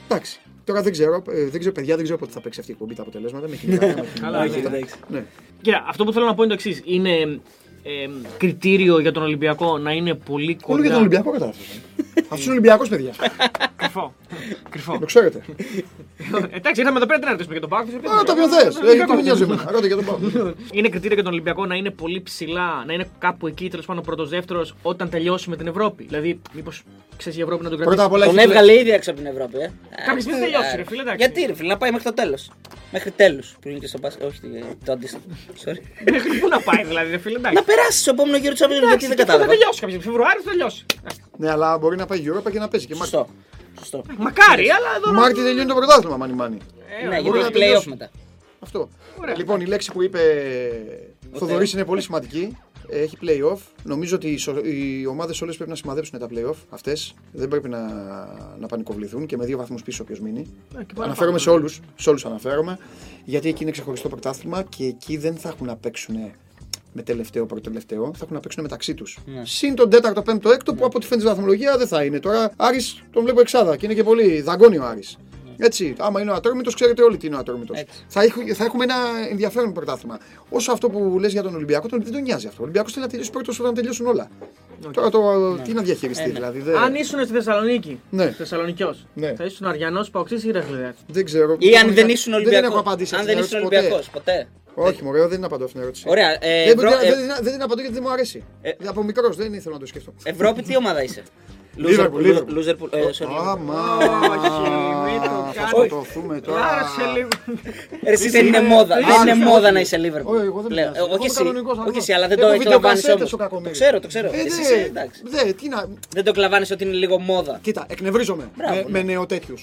Εντάξει. Τώρα δεν ξέρω, ε, δεν ξέρω, παιδιά, δεν ξέρω πότε θα παίξει αυτή η εκπομπή τα αποτελέσματα. Με (laughs) χημικά, με χημικά, Καλά, με όχι, αυτά. εντάξει. Ναι. Κοίτα, αυτό που θέλω να πω είναι το εξής. Είναι ε, κριτήριο για τον Ολυμπιακό να είναι πολύ κοντά. Όλο για τον Ολυμπιακό κατάλαβε. Αυτός είναι Ολυμπιακός, παιδιά. Κρυφό. Κρυφό. Το ξέρετε. Εντάξει, ήρθαμε εδώ πέρα τι να ρωτήσουμε για τον Πάοκ. Α, το οποίο θες. Ολυμπιακό. Δεν νοιάζει εμένα. Ρώτα για τον Πάουκ. Είναι κριτήριο για τον Ολυμπιακό να είναι πολύ ψηλά, να είναι κάπου εκεί τέλος πάντων πρώτο-δεύτερο όταν τελειώσει με την Ευρώπη. Δηλαδή, μήπως ξέρεις η Ευρώπη να τον κρατήσει. Πρώτα απ' όλα Τον έχει έβγαλε ήδη έξω από την Ευρώπη. Ε. Κάποια στιγμή θα τελειώσει, ρε φίλε, εντάξει. Γιατί ρε φίλε, να πάει μέχρι το τέλος. Μέχρι τέλους. Που είναι και στο μπάσκετ. Όχι, το αντίστοιχο. Sorry. Μέχρι πού να πάει δηλαδή, ρε φίλε, εντάξει. Να περάσει στο επόμενο γύρο του Champions League, γιατί δεν Θα κατάλαβα. τελειώσει κάποια στιγμή. Φεβρουάριο θα τελειώσει. Ναι, αλλά μπορεί να πάει η Europa και να παίζει και Μάρτι. Σωστό. Σωστό. Μακάρι, αλλά εδώ. Μάρτι τελειώνει το πρωτάθλημα, μάνι μάνι. Ε, Ναι, μπορεί γιατί να έχει τελειώσει. playoff μετά. Αυτό. Ωραία. Λοιπόν, η λέξη που είπε ο Θοδωρής είναι πολύ σημαντική. έχει play-off. Νομίζω ότι οι, σο- οι ομάδες όλες πρέπει να σημαδέψουν τα play-off αυτές. Δεν πρέπει να, να πανικοβληθούν και με δύο βαθμούς πίσω όποιος μείνει. Ε, και παραπάνω. Αναφέρομαι σε όλους. Σε όλους αναφέρομαι. Γιατί εκεί είναι ξεχωριστό πρωτάθλημα και εκεί δεν θα έχουν να παίξουν με τελευταίο προτελευταίο, θα έχουν να παίξουν μεταξύ τους. Ναι. Συν τον τέταρτο, πέμπτο, έκτο που από ό,τι φαίνεται στη βαθμολογία δεν θα είναι. Τώρα Άρης τον βλέπω εξάδα και είναι και πολύ δαγκώνει ο Άρης. Έτσι, άμα είναι ο ατρόμητο, ξέρετε όλοι τι είναι ο ατρόμητο. Έτσι. Θα, έχ- θα έχουμε ένα ενδιαφέρον πρωτάθλημα. Όσο αυτό που λες για τον Ολυμπιακό, τον, δεν τον νοιάζει αυτό. Ο Ολυμπιακός θέλει να τελειώσει πρώτος όταν τελειώσουν όλα. Τώρα το, τι να διαχειριστεί, Ε, ναι. δηλαδή. Δεν, Αν ήσουν στη Θεσσαλονίκη, Ναι. Θεσσαλονικιός, Ναι. θα ήσουν Αριανός Παοξής ή Ρεχλιδέα. δεν ξέρω. Ή αν δεν ήσουν Δεν Ολυμπιακός. έχω απαντήσει Αν αυτή δεν την ήσουν ερώτηση Ολυμπιακό, ποτέ. Όχι, μωρέ, δεν απαντώ αυτήν την ερώτηση. Ωραία. Ε, δεν, Ευρώ- δεν, ε, δεν, δεν την απαντώ γιατί δεν μου αρέσει. Ε, από μικρός δεν ήθελα να το σκεφτώ. Ευρώπη, τι ομάδα είσαι; Liverpool, Liverpool. Liverpool, ε, sorry. Άμα. Όχι, μην το Θα κάνεις. σκοτωθούμε τώρα. Άρασε λίγο. Ε, Εσύ δεν είναι μόδα. όχι, Δεν είναι όχι. μόδα να είσαι Liverpool. Όχι, εγώ δεν Λέω, είμαι ε, Εγώ Όχι είμαι εσύ, κανονικός όχι άνθρωπος. εσύ, αλλά δεν Έχω το εκλαμβάνει βιντεοκασέτες όμω. ο κακομοίρης. Το ξέρω, το ξέρω. Ε, Εσύ δε, είσαι, εντάξει. δε, τι να. Δεν το εκλαμβάνει ότι είναι λίγο μόδα. Κοίτα, εκνευρίζομαι Μπράβο, με, ναι. με νεοτέτοιου.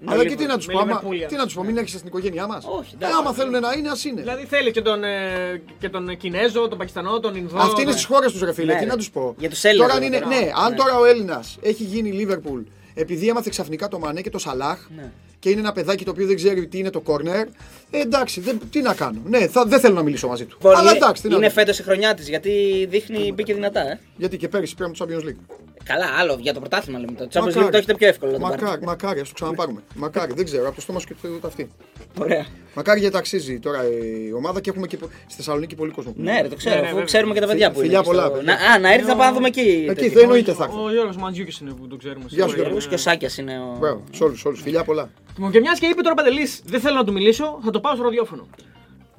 Ναι. Αλλά Ναι, και τι να τους με πω, άμα, Λιβερπούλια. τι να τους πω, μην έρχεσαι στην οικογένειά μας. Όχι, εντάξει. άμα θέλουν να είναι, ας είναι. Δηλαδή θέλει και τον, ε, και τον Κινέζο, τον Πακιστανό, τον Ινδό. Αυτή είναι τον- στις χώρες τους, ρε φίλε. Ναι, τι ρε. να τους πω. Για τους Έλληνες Τώρα, αν λέμε είναι, τώρα. ναι, αν Ναι. τώρα ο Έλληνας έχει γίνει Λίβερπουλ επειδή έμαθε ξαφνικά το Μανέ και το Σαλάχ Ναι. και είναι ένα παιδάκι το οποίο δεν ξέρει τι είναι το corner, ε, εντάξει, δεν, τι να κάνω. Ναι, θα, δεν θέλω να μιλήσω μαζί του. Λοιπόν, Αλλά είναι- εντάξει, τι να Είναι κάνω. φέτος η χρονιά της γιατί δείχνει μπήκε δυνατά. Ε. Γιατί και πέρυσι πήραμε το Champions League. Καλά, άλλο για το πρωτάθλημα λέμε. Το Champions Μακάρι. League το έχετε πιο εύκολο να το Μακάρι, πάρετε. μακάρι, ας το ξαναπάρουμε. μακάρι, δεν ξέρω, από το στόμα σου και το ταυτί. Ωραία. Μακάρι γιατί αξίζει τώρα η ομάδα και έχουμε και πο- στη Θεσσαλονίκη πολύ κόσμο. Ναι, ρε, το ξέρω. Ναι, ναι, αφού βέβαια. ξέρουμε και τα παιδιά που είναι. Φιλιά εκεί πολλά, στο- παιδιά. Να- Α, να έρθει να πάμε να δούμε εκεί. Εκεί τέτοιο. δεν εννοείται θα έρθω. Ο Γιώργος Μαντζιούκης είναι που τον ξέρουμε. Γεια σου, σίγουρα. Γιώργο. Ο και ο Σάκια είναι ο. Μπράβο, σε όλους, όλους. Φιλιά πολλά. Λοιπόν, και μιας και είπε τώρα Παντελής, δεν θέλω να του μιλήσω, θα το πάω στο ραδιόφωνο.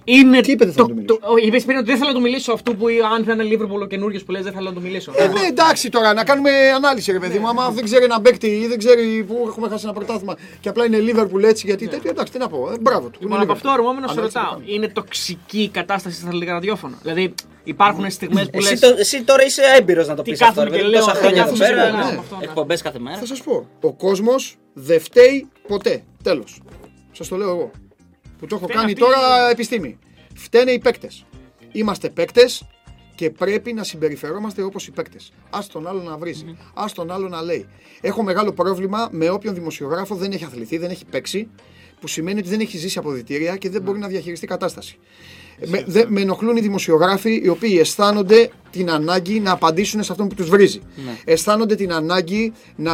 Είναι Τι είπε, δεν θέλω να του μιλήσω; Είπες πριν ότι δεν θέλω να του μιλήσω αυτού που αν θα είναι Λίβερπουλ ο καινούριο που λες, δεν θέλω να του μιλήσω. Ε, ναι, εντάξει τώρα, να κάνουμε ανάλυση, ρε παιδί μου. Άμα δεν ξέρει ένα παίκτη ή δεν ξέρει που έχουμε χάσει ένα πρωτάθλημα και απλά είναι Liverpool έτσι, γιατί τέτοιο, εντάξει, τι να πω. Ε, μπράβο του. Λοιπόν, Είναι από Liverpool. αυτό αρμόμενος σε Ανάλυση ρωτάω. το κάνω. Είναι τοξική η κατάσταση στα ελληνικά ραδιόφωνα. Δηλαδή υπάρχουν στιγμές που λε. Εσύ, το, εσύ τώρα είσαι έμπειρος να το Τι πεις αυτό. κάθομαι ρε και παιδί, λέω, Τόσα ε, χρόνια εδώ κάθομαι και πέρα. λέω, ναι. αυτό, ναι. Εκπομπές κάθε μέρα. Θα σας πω. Ο κόσμος δεν φταίει ποτέ. Τέλος. Σας το λέω εγώ. Που το έχω Φταίνε κάνει αυτοί- τώρα επιστήμη. Φταίνε οι παίκτες. Είμαστε παίκτες και πρέπει να συμπεριφερόμαστε όπως οι παίκτες. Α τον άλλο να βρίζει. Α τον άλλο να λέει. Έχω μεγάλο πρόβλημα με όποιον δημοσιογράφο δεν έχει αθληθεί, δεν έχει παίξει. Που σημαίνει ότι δεν έχει ζήσει αποδητήρια και δεν μπορεί να διαχειριστεί κατάσταση. Με, δε, με ενοχλούν οι δημοσιογράφοι οι οποίοι αισθάνονται την ανάγκη να απαντήσουν σε αυτόν που τους βρίζει. Αισθάνονται την ανάγκη να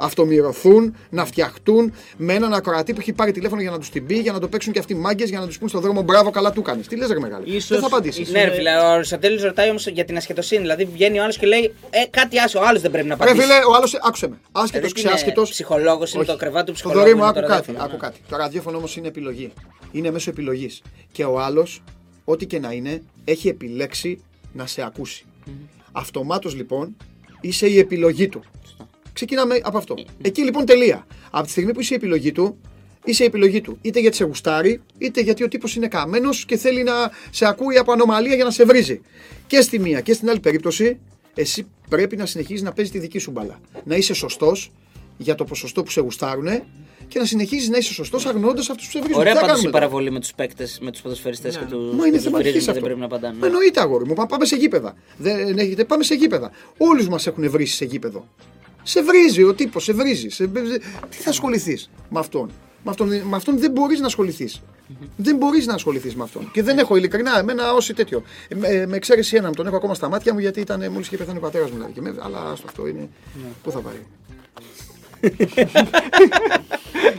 αυτομυρωθούν, να φτιαχτούν με έναν ακροατή που έχει πάρει τηλέφωνο για να τους την πει, για να το παίξουν και αυτοί μάγκες, για να τους πούν στον δρόμο μπράβο, καλά του κάνεις. Τι λες ρε μεγάλη; Ίσως- Δεν θα απαντήσεις. ίσως- Ναι, ρε φίλε, ο Αριστοτέλης ρωτάει όμως για την ασχετοσύνη. Δηλαδή βγαίνει ο άλλος και λέει Ε, κάτι άσο, ο άλλος δεν πρέπει να Ρε απαντήσει. φίλε, ο άλλος, άκουσε με. Άσχετος, Δηλαδή, τι ξεάσχετος. είναι ψυχολόγος, είναι Όχι. το κρεβάτι του ψυχολόγου, Θοδωρή μου, είναι άκου το κάτι. ραδιόφωνο, Άκου ναι. κάτι. Το ραδιόφωνο όμως είναι επιλογή. Είναι μέσω επιλογής. Και ο άλλος, ό,τι και να είναι, έχει επιλέξει να σε ακούσει. Αυτομάτως λοιπόν είσαι η επιλογή του. Ξεκινάμε από αυτό. Εκεί λοιπόν τελεία. Από τη στιγμή που είσαι η επιλογή του, είσαι η επιλογή του. Είτε γιατί σε γουστάρει, είτε γιατί ο τύπος είναι καμένος και θέλει να σε ακούει από ανομαλία για να σε βρίζει. Και στη μία και στην άλλη περίπτωση, εσύ πρέπει να συνεχίζεις να παίζεις τη δική σου μπαλά. Να είσαι σωστός για το ποσοστό που σε γουστάρουνε και να συνεχίζεις να είσαι σωστός αγνοώντας αυτούς που σε βρίζουν. Ωραία Τι θα πάντως η κάνουμε τώρα; παραβολή με τους παίκτες, με τους ποδοσφαιριστές και τους. Μα είναι που τους θέμα βρίζουν αρχής και αυτό. Δεν πρέπει να απαντάνε. Μα Εννοείται αγόρι μου, Πα- πάμε σε γήπεδα. Δεν έχετε, πάμε σε γήπεδα. Όλους μας έχουν βρίσει σε γήπεδο. Σε βρίζει ο τύπος, σε βρίζει. Σε... Τι θα ασχοληθείς με αυτόν; Με αυτόν, με αυτόν δεν μπορείς να ασχοληθει Δεν μπορείς να ασχοληθείς με αυτόν. Και δεν έχω ειλικρινά εμένα όσοι τέτοιο. Ε, με, με εξαίρεση έναν, τον έχω ακόμα στα μάτια μου γιατί ήταν μόλις είχε πεθάνει ο πατέρας μου. Δηλαδή. Και με, αλλά άστο αυτό είναι. Πού θα πάει.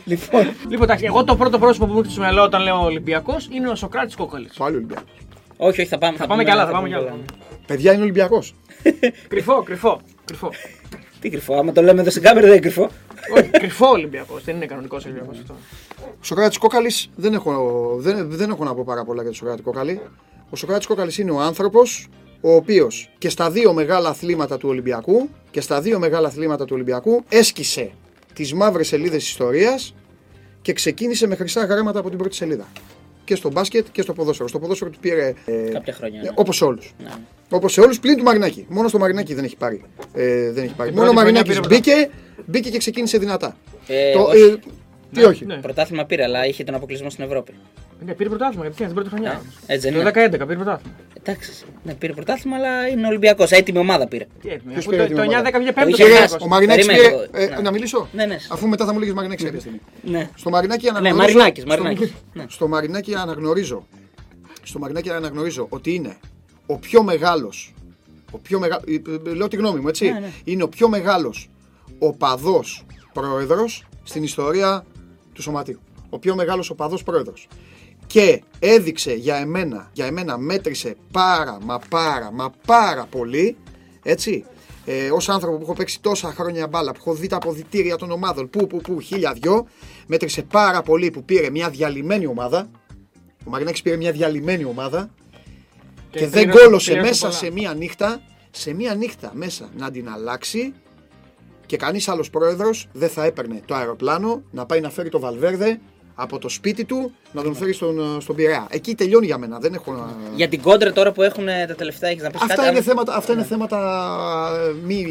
Λοιπόν, Λοιπόν, εντάξει, εγώ το πρώτο πρόσωπο που μου έρχεται στο μυαλό όταν λέω Ολυμπιακός είναι ο Σοκράτης Κόκαλης. πάλι Ολυμπιακός. Όχι, όχι, θα πάμε. Θα πάμε κι άλλα, θα πάμε κι άλλα. Παιδιά είναι Ολυμπιακός. (laughs) Κρυφό, κρυφό. κρυφό. Τι κρυφό, άμα το λέμε εδώ στην κάμερα δεν είναι κρυφό. Όχι, κρυφό Ολυμπιακός. Δεν είναι κανονικός Ολυμπιακός αυτό. Ο Σοκράτης Κόκαλης δεν έχω, δεν, δεν έχω να πω πάρα πολλά για τον Σοκράτης Κόκαλη. Ο Σοκράτης Κόκαλης είναι ο άνθρωπος ο οποίος και στα δύο μεγάλα αθλήματα του Ολυμπιακού και στα δύο μεγάλα αθλήματα του Ολυμπιακού έσκησε τις μαύρες σελίδες ιστορίας και ξεκίνησε με χρυσά γράμματα από την πρώτη σελίδα. Και στο μπάσκετ και στο ποδόσφαιρο. Στο ποδόσφαιρο του πήρε. Ε, Κάποια χρόνια. ναι. Όπως σε όλους. Ναι. Όπως σε όλους πλην του Μαρινάκη. Μόνο στο Μαρινάκη δεν έχει πάρει. Ε, δεν έχει πάρει. Την Μόνο ο πρώτη χρονιά Μαρινάκης πήρε μπήκε, μπήκε και ξεκίνησε δυνατά. Ε, Το, όχι. ε, τι όχι. Ναι. Πρωτάθλημα πήρε, αλλά είχε τον αποκλεισμό στην Ευρώπη. Ναι, πήρε πρωτάθλημα κατευθείαν την πρώτη χρονιά. Έτσι δεν Το είναι. 2011 πήρε πρωτάθλημα. Εντάξει, ναι, πήρε πρωτάθλημα, αλλά είναι Ολυμπιακός. Έτοιμη ομάδα πήρε. Τι έτοιμη, Ποιος αφού πήρε το, την το 9-10 ομάδα; βγήκε Το πέμπτο είχε Ολυμπιακός. χάσει. Ο Μαρινάκης Περιμένε πήρε. το- ε, ναι. Να μιλήσω; Ναι, ναι. Αφού μετά θα μου λέγεις Μαρινάκη κάποια στιγμή. Ναι. Στο Μαρινάκη Ναι, αναγνωρίζω. Μαρινάκης, στο- Μαρινάκης. Ναι. Στο Μαρινάκη αναγνωρίζω. Στο Μαρινάκη αναγνωρίζω ότι είναι ο πιο μεγάλο. Ο πιο μεγα... ε, ε, Λέω τη γνώμη μου, έτσι. Ναι, ναι. Είναι ο πιο μεγάλος οπαδό πρόεδρος στην ιστορία του σωματείου. Ο πιο μεγάλος οπαδό πρόεδρος. Και έδειξε για εμένα, για εμένα μέτρησε πάρα μα πάρα μα πάρα πολύ, έτσι, ε, ως άνθρωπο που έχω παίξει τόσα χρόνια μπάλα, που έχω δει τα αποδητήρια των ομάδων, που, που, που, χίλια δυο, μέτρησε πάρα πολύ που πήρε μια διαλυμένη ομάδα, ο Μαρινάκης πήρε μια διαλυμένη ομάδα και, δεν πλήρωσε- κόλωσε πλήρωσε μέσα πολλά. σε μία νύχτα, σε μία νύχτα μέσα να την αλλάξει και κανείς άλλος πρόεδρος δεν θα έπαιρνε το αεροπλάνο να πάει να φέρει το Βαλβέρδε από το σπίτι του να τον φέρει στον, στον Πειραιά. Εκεί τελειώνει για μένα. Δεν έχω να... Για την κόντρα τώρα που έχουν ε, τα τελευταία, έχει να πει Αυτά, κάτι. είναι αν- θέματα, αυτά είναι θέματα ε, μη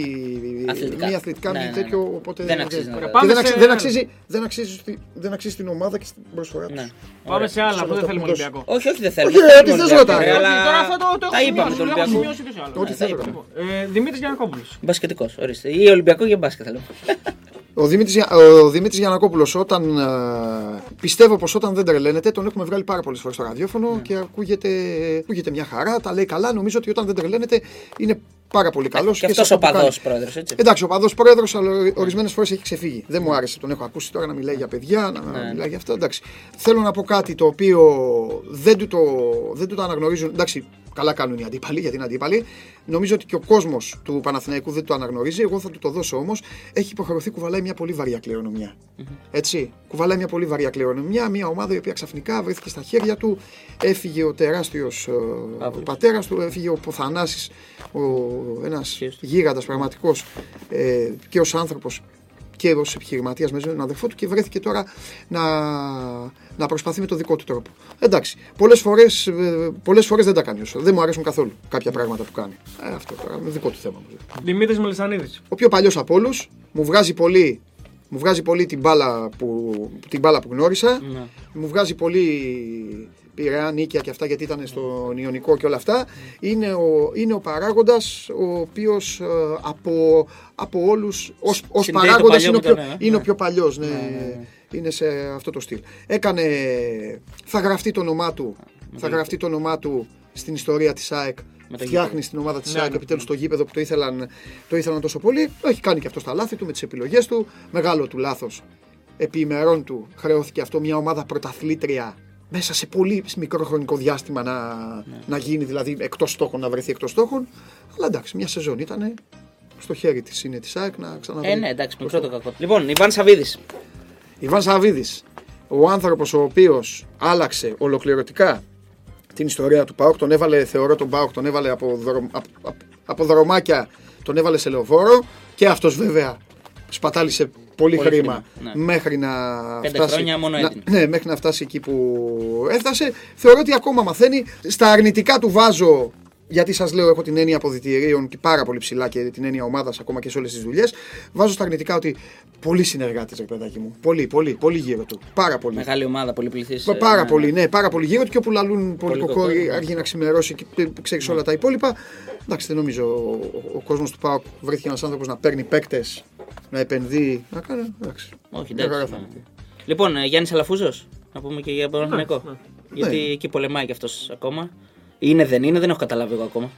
Αθλητικά. μη, αθλητικά, Ναι, μη ναι, ναι. τέτοιο. Οπότε Δεν αξίζει να και τα- Πάμε δεν, σε- αξίζει, δεν, αξίζει, δεν, αξίζει, στη- δεν αξίζει στην ομάδα και στην προσφορά του. Ναι. Πάμε σε άλλα που δεν θέλουμε δώσει. Ολυμπιακό. Όχι, όχι, δεν θέλουμε. Όχι, Θέλουμε τι θες, Ολυμπιακό, ρωτάει. ρε, Όχι, αλλά Τώρα αυτό το, το Τα έχω είπαμε σημειώσει, του το έχω Ολυμπιακού. σημειώσει ούτως ή άλλως. Ό,τι Ναι, θες, τα ρε. είπαμε. Ε, Δημήτρης Γιανακόπουλος. Μπασκετικό, ορίστε. Ή Ολυμπιακό ή μπάσκετ θέλω. Ο Δημήτρης, Για- ο Δημήτρης Γιανακόπουλος όταν ε, πιστεύω πως όταν δεν τρελαίνεται τον έχουμε βγάλει πάρα πολλές φορές στο ραδιόφωνο Ναι. και ακούγεται, ακούγεται μια χαρά, τα λέει καλά. Νομίζω ότι όταν δεν τρελαίνεται είναι πάρα πολύ καλός. Και σε αυτός ο αυτό που παδός κάνει. πρόεδρος, έτσι. Εντάξει, ο παδός πρόεδρος, αλλά ορισμένες φορές έχει ξεφύγει. Δεν μου άρεσε. Τον έχω ακούσει τώρα να μιλάει για παιδιά, να Ναι. μιλάει για αυτά. Εντάξει. Θέλω να πω κάτι το οποίο δεν του το, δεν του το αναγνωρίζουν. Εντάξει, καλά κάνουν οι αντίπαλοι, γιατί είναι αντίπαλοι. Νομίζω ότι και ο κόσμος του Παναθηναϊκού δεν το αναγνωρίζει. Εγώ θα του το δώσω όμως. Έχει υποχρεωθεί, κουβαλάει μια πολύ βαριά κληρονομιά. Έτσι. Κουβαλάει μια πολύ βαριά κληρονομιά. Μια ομάδα η οποία ξαφνικά βρέθηκε στα χέρια του. Έφυγε ο τεράστιος Παύλος. πατέρας του, έφυγε ο Ποθανάσης, ο ένας Ποιος; γίγαντας πραγματικός ε, και ως άνθρωπος και ως επιχειρηματίας με τον αδερφό του και βρέθηκε τώρα να, να προσπαθεί με το δικό του τρόπο. Εντάξει, πολλές φορές πολλές φορές δεν τα κάνει όσο. Δεν μου αρέσουν καθόλου κάποια πράγματα που κάνει. Ε, αυτό τώρα είναι δικό του θέμα. Δημήτρης Μελισανίδης. Ο πιο παλιός από όλους μου βγάζει πολύ. Μου βγάζει πολύ την μπάλα που, την μπάλα που γνώρισα. Ναι. Μου βγάζει πολύ Πειραιά, Νίκαια και αυτά γιατί ήταν στον Ιωνικό και όλα αυτά. Είναι ο, είναι ο παράγοντας ο οποίος ε, από, από όλους ως, ως Συνδέει το παράγοντας παλιό είναι, ο με το πιο, νέο, ε. είναι ο Ναι. πιο παλιός. Ναι, Ναι, ναι, ναι. Είναι σε αυτό το στυλ. Έκανε, θα γραφτεί το όνομά του, θα γραφτεί το όνομά του στην ιστορία της ΑΕΚ. Με το Φτιάχνει γήπεδο. στην ομάδα της Ναι, ΑΕΚ ναι. επιτέλους το γήπεδο που το ήθελαν, το ήθελαν τόσο πολύ. Έχει κάνει και αυτό στα λάθη του με τις επιλογές του. Μεγάλο του λάθος. Επί ημερών του χρεώθηκε αυτό μια ομάδα πρωταθλήτρια μέσα σε πολύ μικρό χρονικό διάστημα να, Ναι. να γίνει, δηλαδή εκτός στόχων, να βρεθεί εκτός στόχων. Αλλά εντάξει, μια σεζόν ήταν στο χέρι της είναι της ΑΕΚ να ξαναβρει. Ε, ναι, εντάξει, μικρό το κακό. Λοιπόν, Ιβάν Σαββίδη. Ιβάν Σαββίδη, ο άνθρωπος ο οποίος άλλαξε ολοκληρωτικά την ιστορία του ΠΑΟΚ, τον έβαλε, θεωρώ τον ΠΑΟΚ, τον έβαλε από, δρο, από, από, από δρομάκια, τον έβαλε σε λεωφόρο και αυτός βέβαια σπατάλησε πολύ, Πολύ χρήμα, χρήμα, ναι. μέχρι να Πέντε φτάσει. χρόνια μόνο να, έτοιμο. ναι, μέχρι να φτάσει εκεί που έφτασε. Θεωρώ ότι ακόμα μαθαίνει. Στα αρνητικά του βάζω γιατί σας λέω, έχω την έννοια αποδητηρίων και πάρα πολύ ψηλά και την έννοια ομάδας ακόμα και σε όλες τις δουλειές. Βάζω στα αρνητικά ότι πολύ συνεργάτη, ρε παιδάκι μου. Πολύ, πολύ, πολύ γύρω του. Πάρα πολύ. Μεγάλη ομάδα, πολύ πληθή. Μα Πάρα πολύ, ναι, πάρα πολύ γύρω του και όπου λαλούν πολύ Πολύ κοκόρι, κοκόρι, ναι. αργεί να ξημερώσει και ξέρεις όλα τα υπόλοιπα. Εντάξει, δεν νομίζω ο, ο, κόσμος του ΠΑΟΚ βρέθηκε ένας άνθρωπος να παίρνει παίκτες, να επενδύει. Να κάνει. Εντάξει. Όχι, Μια χαρά εντάξει. θα ναι. είναι. Λοιπόν, Γιάννης Αλαφούζος, να πούμε και για τον Παναθηναϊκό. ναι. Γιατί Ναι. εκεί πολεμάει κι αυτός ακόμα. Είναι, δεν είναι, δεν έχω καταλάβει εγώ ακόμα.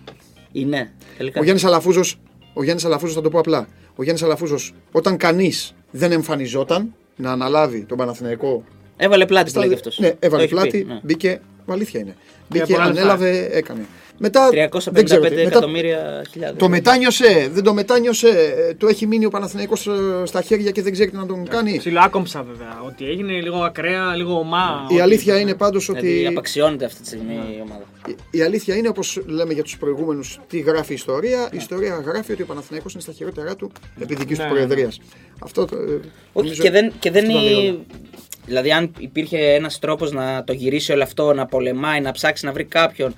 Είναι, τελικά. Ο Γιάννης Αλαφούζος, ο Γιάννης Αλαφούζος θα το πω απλά. Ο Γιάννης Αλαφούζος, όταν κανείς δεν εμφανιζόταν να αναλάβει τον Παναθηναϊκό. Έβαλε πλάτη, στα- λέει κι αυτός. Ναι, έβαλε πλάτη, μπήκε. Αλήθεια είναι. Μπήκε, πολλά λεφτά. ανέλαβε, έκανε. Μετά. 355 δεν ξέρω τι, μετά εκατομμύρια χιλιάδες. Το μετάνιωσε, δεν το μετάνιωσε, ε, το έχει μείνει ο Παναθηναϊκός ε, στα χέρια και δεν ξέρει τι να τον κάνει. Ψιλοάκομψα βέβαια. Ότι έγινε λίγο ακραία, λίγο ομά. Η ότι- αλήθεια είναι πάντως Δηλαδή ότι. απαξιώνεται αυτή τη στιγμή η ομάδα. Η- Η αλήθεια είναι όπως λέμε για τους προηγούμενους, τι γράφει η ιστορία. Η ιστορία γράφει ότι ο Παναθηναϊκός είναι στα χειρότερά του επί δικής του Ναι, προεδρίας. Αυτό το. ε, Όχι, νομίζω και δεν, και δεν αυτό τα λέει όλα. είναι. Δηλαδή, αν υπήρχε ένας τρόπος να το γυρίσει όλο αυτό, να πολεμάει, να ψάξει να βρει κάποιον.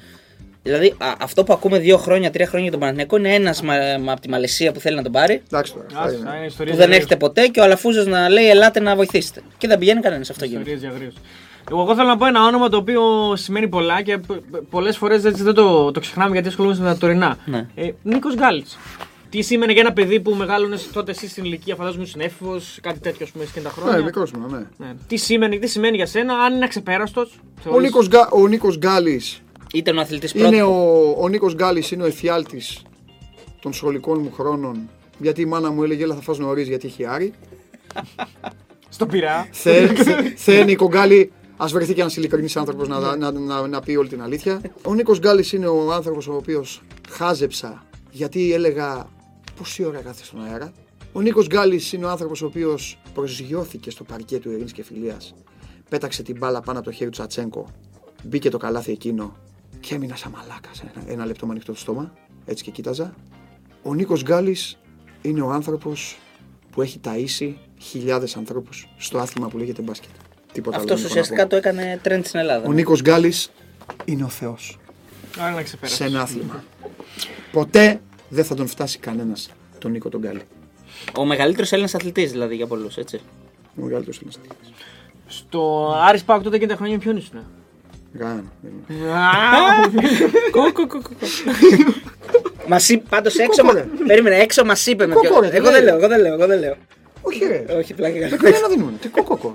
Δηλαδή, α, αυτό που ακούμε δύο χρόνια, τρία χρόνια για τον Παναθηναϊκό είναι ένας από τη Μαλαισία που θέλει να τον πάρει, Εντάξει τώρα. θα Άστα, είναι. είναι ιστορίες που δεν για έχετε ποτέ, και ο Αλαφούζος να λέει: Ελάτε να βοηθήσετε. Και δεν πηγαίνει κανένας αυτό γίνεται. Ιστορίες για γρήγορους. Εγώ θέλω να πω ένα όνομα το οποίο σημαίνει πολλά και πολλές φορές δεν το, το ξεχνάμε γιατί ασχολούμαστε με τα τωρινά. Ναι. Ε, Νίκος Γκάλιτς. Τι σήμαινε για ένα παιδί που μεγάλωνε τότε εσύ στην ηλικία, φαντάζομαι ήσουν έφηβος, κάτι τέτοιο, ας πούμε, και τα χρόνια. Ναι, μικρός μου, ναι. Ναι. Τι, σημαίνει, τι σημαίνει για σένα, αν είναι αξεπέραστος. Ο Νίκος, Γκά, ο Νίκος Γκάλης Ήταν ο αθλητής πρώτος. είναι ο, ο Νίκος Γκάλης είναι ο εφιάλτης των σχολικών μου χρόνων γιατί η μάνα μου έλεγε έλα θα φας νωρίς γιατί έχει άρη. Στο πειρά. Θε, θε, θε Νίκο Γκάλη, ας βρεθεί και ένας ειλικρινής άνθρωπος να, να, να, να, πει όλη την αλήθεια. Ο Νίκος Γκάλης είναι ο άνθρωπος ο οποίος χάζεψα γιατί έλεγα πόση ώρα κάθε στον αέρα. Ο Νίκος Γκάλης είναι ο άνθρωπος ο οποίος προσγειώθηκε στο παρκέ του Ειρήνης και Φιλία. Πέταξε την μπάλα πάνω από το χέρι του Τσατσέγκο. Μπήκε το καλάθι εκείνο και έμεινα σαν μαλάκας. Ένα, ένα λεπτό με ανοιχτό το στόμα. Έτσι και κοίταζα. Ο Νίκος Γκάλης είναι ο άνθρωπος που έχει ταΐσει χιλιάδες ανθρώπους στο άθλημα που λέγεται μπάσκετ. Τίποτα άλλο Αυτός δεν έχω να ουσιαστικά πω. το έκανε τρέντ στην Ελλάδα. Ο Νίκος Γκάλης είναι ο Θεός Άρα να ξεπέρασε. σε ένα άθλημα. Ποτέ δεν θα τον φτάσει κανένας τον Νίκο τον Γκάλη. Ο μεγαλύτερος Έλληνας αθλητής δηλαδή για πολλούς, έτσι. Ο μεγαλύτερος είναι αστείο. Στο Άρης Πάοκ τότε και τα χρόνια ποιον ήσουν; Γαν. Κόκο, κόκο. Μας είπε πάντως έξω. Κόκο, μα- ρε. Περίμενε, έξω μας είπε με Κόκο, ποιο. ρε, τι Εγώ δεν λέει. λέω, εγώ δεν λέω, εγώ δεν λέω. Όχι, ρε. Όχι, πλάκα Με κάνω. κανένα δεν ήμουν. Τι κόκο.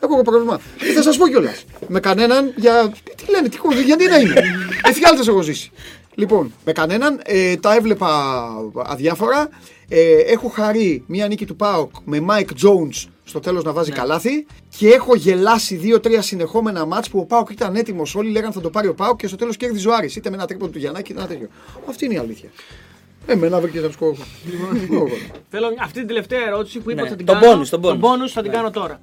Έχω εγώ πρόβλημα. Και θα σας πω κιόλας. Με κανέναν για. Τι λένε, τι κόκο, γιατί να είναι; Εφιάλτε έχω ζήσει. Λοιπόν, με κανέναν ε, τα έβλεπα αδιάφορα. Ε, έχω χαρεί μία νίκη του Πάοκ με Mike Jones στο τέλος να βάζει καλάθι και έχω γελάσει δύο-τρία συνεχόμενα ματς που ο ΠΑΟΚ ήταν έτοιμος. Όλοι λέγανε θα το πάρει ο ΠΑΟΚ και στο τέλος κέρδιζε ο Άρης. Είτε με ένα τρίποντο του Γιαννάκη είτε ένα τέτοιο. Αυτή είναι η αλήθεια. Εμένα βρήκε να σκόρω. Θέλω αυτή την τελευταία ερώτηση που είπα Ναι, ότι θα την τον κάνω. bonus, τον bonus. bonus θα την κάνω τώρα.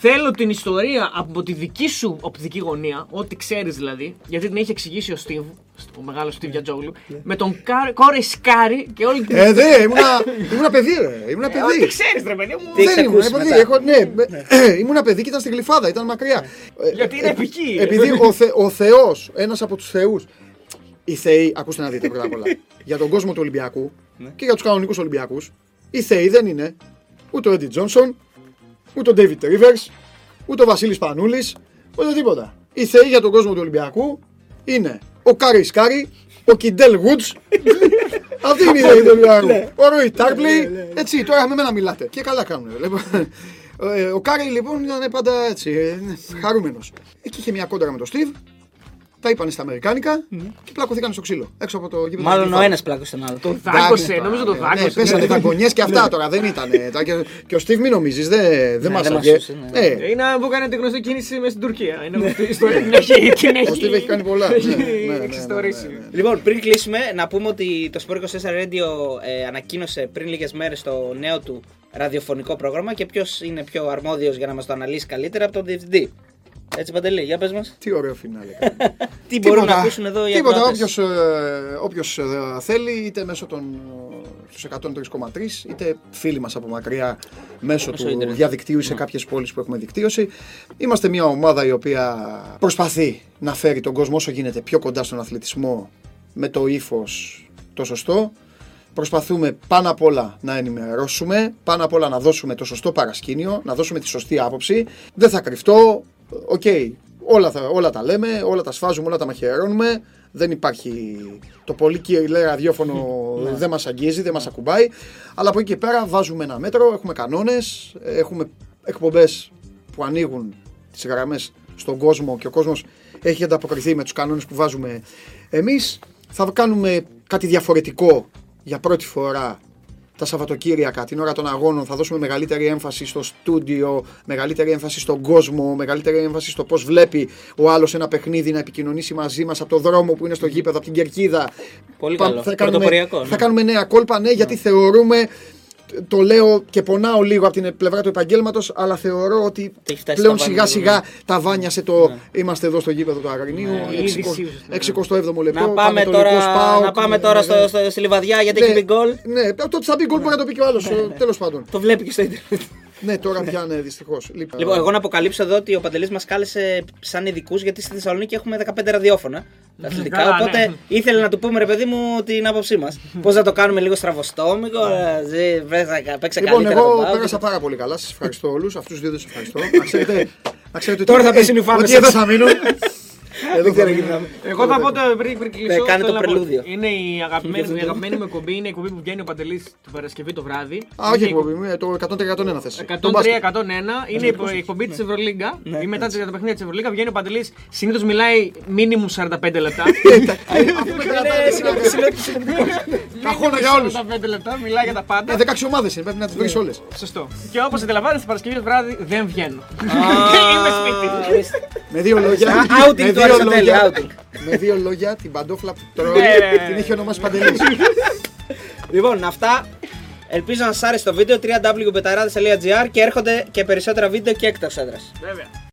Θέλω την ιστορία από τη δική σου οπτική γωνία, ό,τι ξέρεις δηλαδή, γιατί την έχει εξηγήσει ο Στίβ, ο μεγάλος Στίβ Γιατζόγλου, με τον Κάρ- Κάρι Σκάρι και όλη την. Ε, δε, ήμουνα, ήμουνα παιδί, ρε. Ήμουνα Ε, Ό,τι παιδί. ξέρεις, ρε παιδί μου. Τι έχεις Δεν ήμουν, ακούσει παιδί, μετά; έχω, ναι, ε, (clears throat) ήμουν παιδί και ήταν στη Γλυφάδα, ήταν μακριά. Ε, Γιατί είναι επική. Επειδή ο, θε, ο Θεός, ένας από τους θεούς, οι θεοί, ακούστε να δείτε πρώτα απ' όλα, για τον κόσμο του Ολυμπιακού και για τους κανονικούς Ολυμπιακούς, οι θεοί δεν είναι ούτε ο Έντι Τζόνσον, ούτε ο Ντέιβιτ Ρίβερς, ούτε ο Βασίλης Σπανούλης, ούτε τίποτα. Οι θεοί για τον κόσμο του Ολυμπιακού είναι ο Κάρι Σκάρι, ο Κιντέλ Γουντς, (laughs) αυτή είναι η ιδέα του Ολυμπιακού. Ο Ρόι Τάρπλεϊ, έτσι, τώρα με μένα μιλάτε. Και καλά κάνουν. Λοιπόν, ε, ο Κάρι λοιπόν ήταν πάντα έτσι, ε, χαρούμενος. Εκεί είχε μια κόντρα με τον Στίβ, τα είπανε στα Αμερικάνικα και πλακωθήκαν στο ξύλο. Έξω από το γήπεδο. Μάλλον της ο FIFA. ένας πλάκωσε τον άλλο. Το δάγκωσε, Εντάξει, νομίζω το ναι, δάγκωσε. Ναι, πέσανε δαγκονιές και αυτά τώρα, δεν ήταν. Και, και ο Στίβ, μην νομίζεις, δεν δεν δεν μάσαγε. μασούσε, ναι. Ε, Είναι που έκανε την γνωστή κίνηση μέσα στην Τουρκία. Είναι γνωστή η ιστορία. (laughs) Την έχει- την Ο Στίβ έχει κάνει πολλά. Έχει Ναι, ναι, ναι, ναι, ναι, εξιστορήσει. ναι, ναι. Λοιπόν, πριν κλείσουμε, να πούμε ότι το Sport 24 Radio ε, ανακοίνωσε πριν λίγες μέρες το νέο του ραδιοφωνικό πρόγραμμα και ποιος είναι πιο αρμόδιος για να μας το αναλύσει καλύτερα από τον διευθυντή. Έτσι, Παντελή, για πες μας. Τι ωραίο φινάλε. (laughs) Τι μπορούν να ακούσουν εδώ οι Τίποτα, ακροατές; όποιος, ε, όποιος, ε, θέλει, είτε μέσω των ε, στους 103,3, είτε φίλοι μας από μακριά μέσω Μέσω του ίντερνετ. διαδικτύου ή σε κάποιες πόλεις που έχουμε δικτύωση. Είμαστε μια ομάδα η οποία προσπαθεί να φέρει τον κόσμο όσο γίνεται πιο κοντά στον αθλητισμό με το ύφος το σωστό. Προσπαθούμε πάνω απ' όλα να ενημερώσουμε, πάνω απ' όλα να δώσουμε το σωστό παρασκήνιο, να δώσουμε τη σωστή άποψη. Δεν θα κρυφτώ, οκ, όλα, θα- όλα τα λέμε, όλα τα σφάζουμε, όλα τα μαχαιρώνουμε. Δεν υπάρχει το πολύ κυριλέ ραδιόφωνο, δεν μας αγγίζει, δεν μας ακουμπάει. Αλλά από εκεί και πέρα βάζουμε ένα μέτρο, έχουμε κανόνες, έχουμε εκπομπές που ανοίγουν τις γραμμές στον κόσμο και ο κόσμος έχει ανταποκριθεί με τους κανόνες που βάζουμε εμείς. Θα κάνουμε κάτι διαφορετικό για πρώτη φορά τα Σαββατοκύριακα, την ώρα των αγώνων, θα δώσουμε μεγαλύτερη έμφαση στο στούντιο, μεγαλύτερη έμφαση στον κόσμο, μεγαλύτερη έμφαση στο πώς βλέπει ο άλλος ένα παιχνίδι να επικοινωνήσει μαζί μας από το δρόμο που είναι στο γήπεδο, από την κερκίδα. Πολύ Πα- καλό. Θα κάνουμε, Πρωτοποριακό, ναι. θα κάνουμε νέα κόλπα, ναι, γιατί θεωρούμε. Το λέω και πονάω λίγο από την πλευρά του επαγγέλματος, αλλά θεωρώ ότι έχει φτάσει πλέον στα σιγά βάνια, σιγά ναι. τα βάνιασε το. Είμαστε εδώ στο γήπεδο του Αγρινίου. Ναι, η είδηση, ναι. 67ο λεπτό. Να πάμε Πανετολικός τώρα, ΠΑΟΚ, να πάμε ναι, τώρα ναι, στο, ναι. στο, στη Λιβαδιά γιατί Ναι, έχει μπει γκολ. Ναι, το ότι θα μπει γκολ μπορεί να το πει και ο άλλος. Τέλος πάντων. Το βλέπει και στο Ιντερνετ. Ναι, τώρα πιάνε δυστυχώς. Λοιπόν, εγώ να αποκαλύψω εδώ ότι ο Παντελής μας κάλεσε σαν ειδικούς γιατί στη Θεσσαλονίκη έχουμε 15 ραδιόφωνα. Τα αθλητικά. Καλά, οπότε ναι. ήθελε να του πούμε ρε παιδί μου την άποψή μας. (laughs) Πώς να το κάνουμε λίγο στραβοστόμικο, ε, ζει, βρες να κα- παίξε Λοιπόν, καλύτερα τον εγώ Πάοκ. πέρασα πάρα πολύ καλά. Σας ευχαριστώ όλους. Αυτούς του δύο δεν σας ευχαριστώ. Να ξέρετε, Να ξέρετε Τώρα ότι- θα πέσει ε, η φάμε Ότι σας. εδώ θα μείνουν. Εδώ θα μείνουν. γυρνάμε. Εγώ θα πω το πριν, πριν κλείσω. Ναι, κάνε θέλω το να πω, πρελούδιο. Είναι η αγαπημένη, μου- η αγαπημένη μου εκπομπή. Είναι η εκπομπή που βγαίνει ο Παντελής την Παρασκευή το βράδυ. Α, όχι Είναι η εκπομπή, ε, το 103-101 θες. Το 103-101 μπάσκετ. είναι η εκπο- η εκπομπή της Ευρωλίγκα. Ναι, Ή μετά τα παιχνίδια της Ευρωλίγκα βγαίνει ο Παντελής. Συνήθως μιλάει μίνιμουμ 45 λεπτά. (laughs) Αυτό με κρατάει. Καχώνα για όλους. 45 λεπτά, μιλάει για τα πάντα. 16 ομάδες είναι, πρέπει να τις βρεις όλες. Σωστό. Και όπως αντιλαμβάνεστε, Παρασκευή το βράδυ δεν βγαίνω. (laughs) Είμαι σπίτι. Με δύο λόγια. Outing με του δύο Αριστοτέλη, λόγια- outing. Με δύο λόγια την παντόφλα που τρώει Ναι. την έχει ονομάσει Παντελής. Λοιπόν, αυτά. Ελπίζω να σας άρεσε το βίντεο www.betarades.gr και έρχονται και περισσότερα βίντεο και εκτός έδρας. Βέβαια.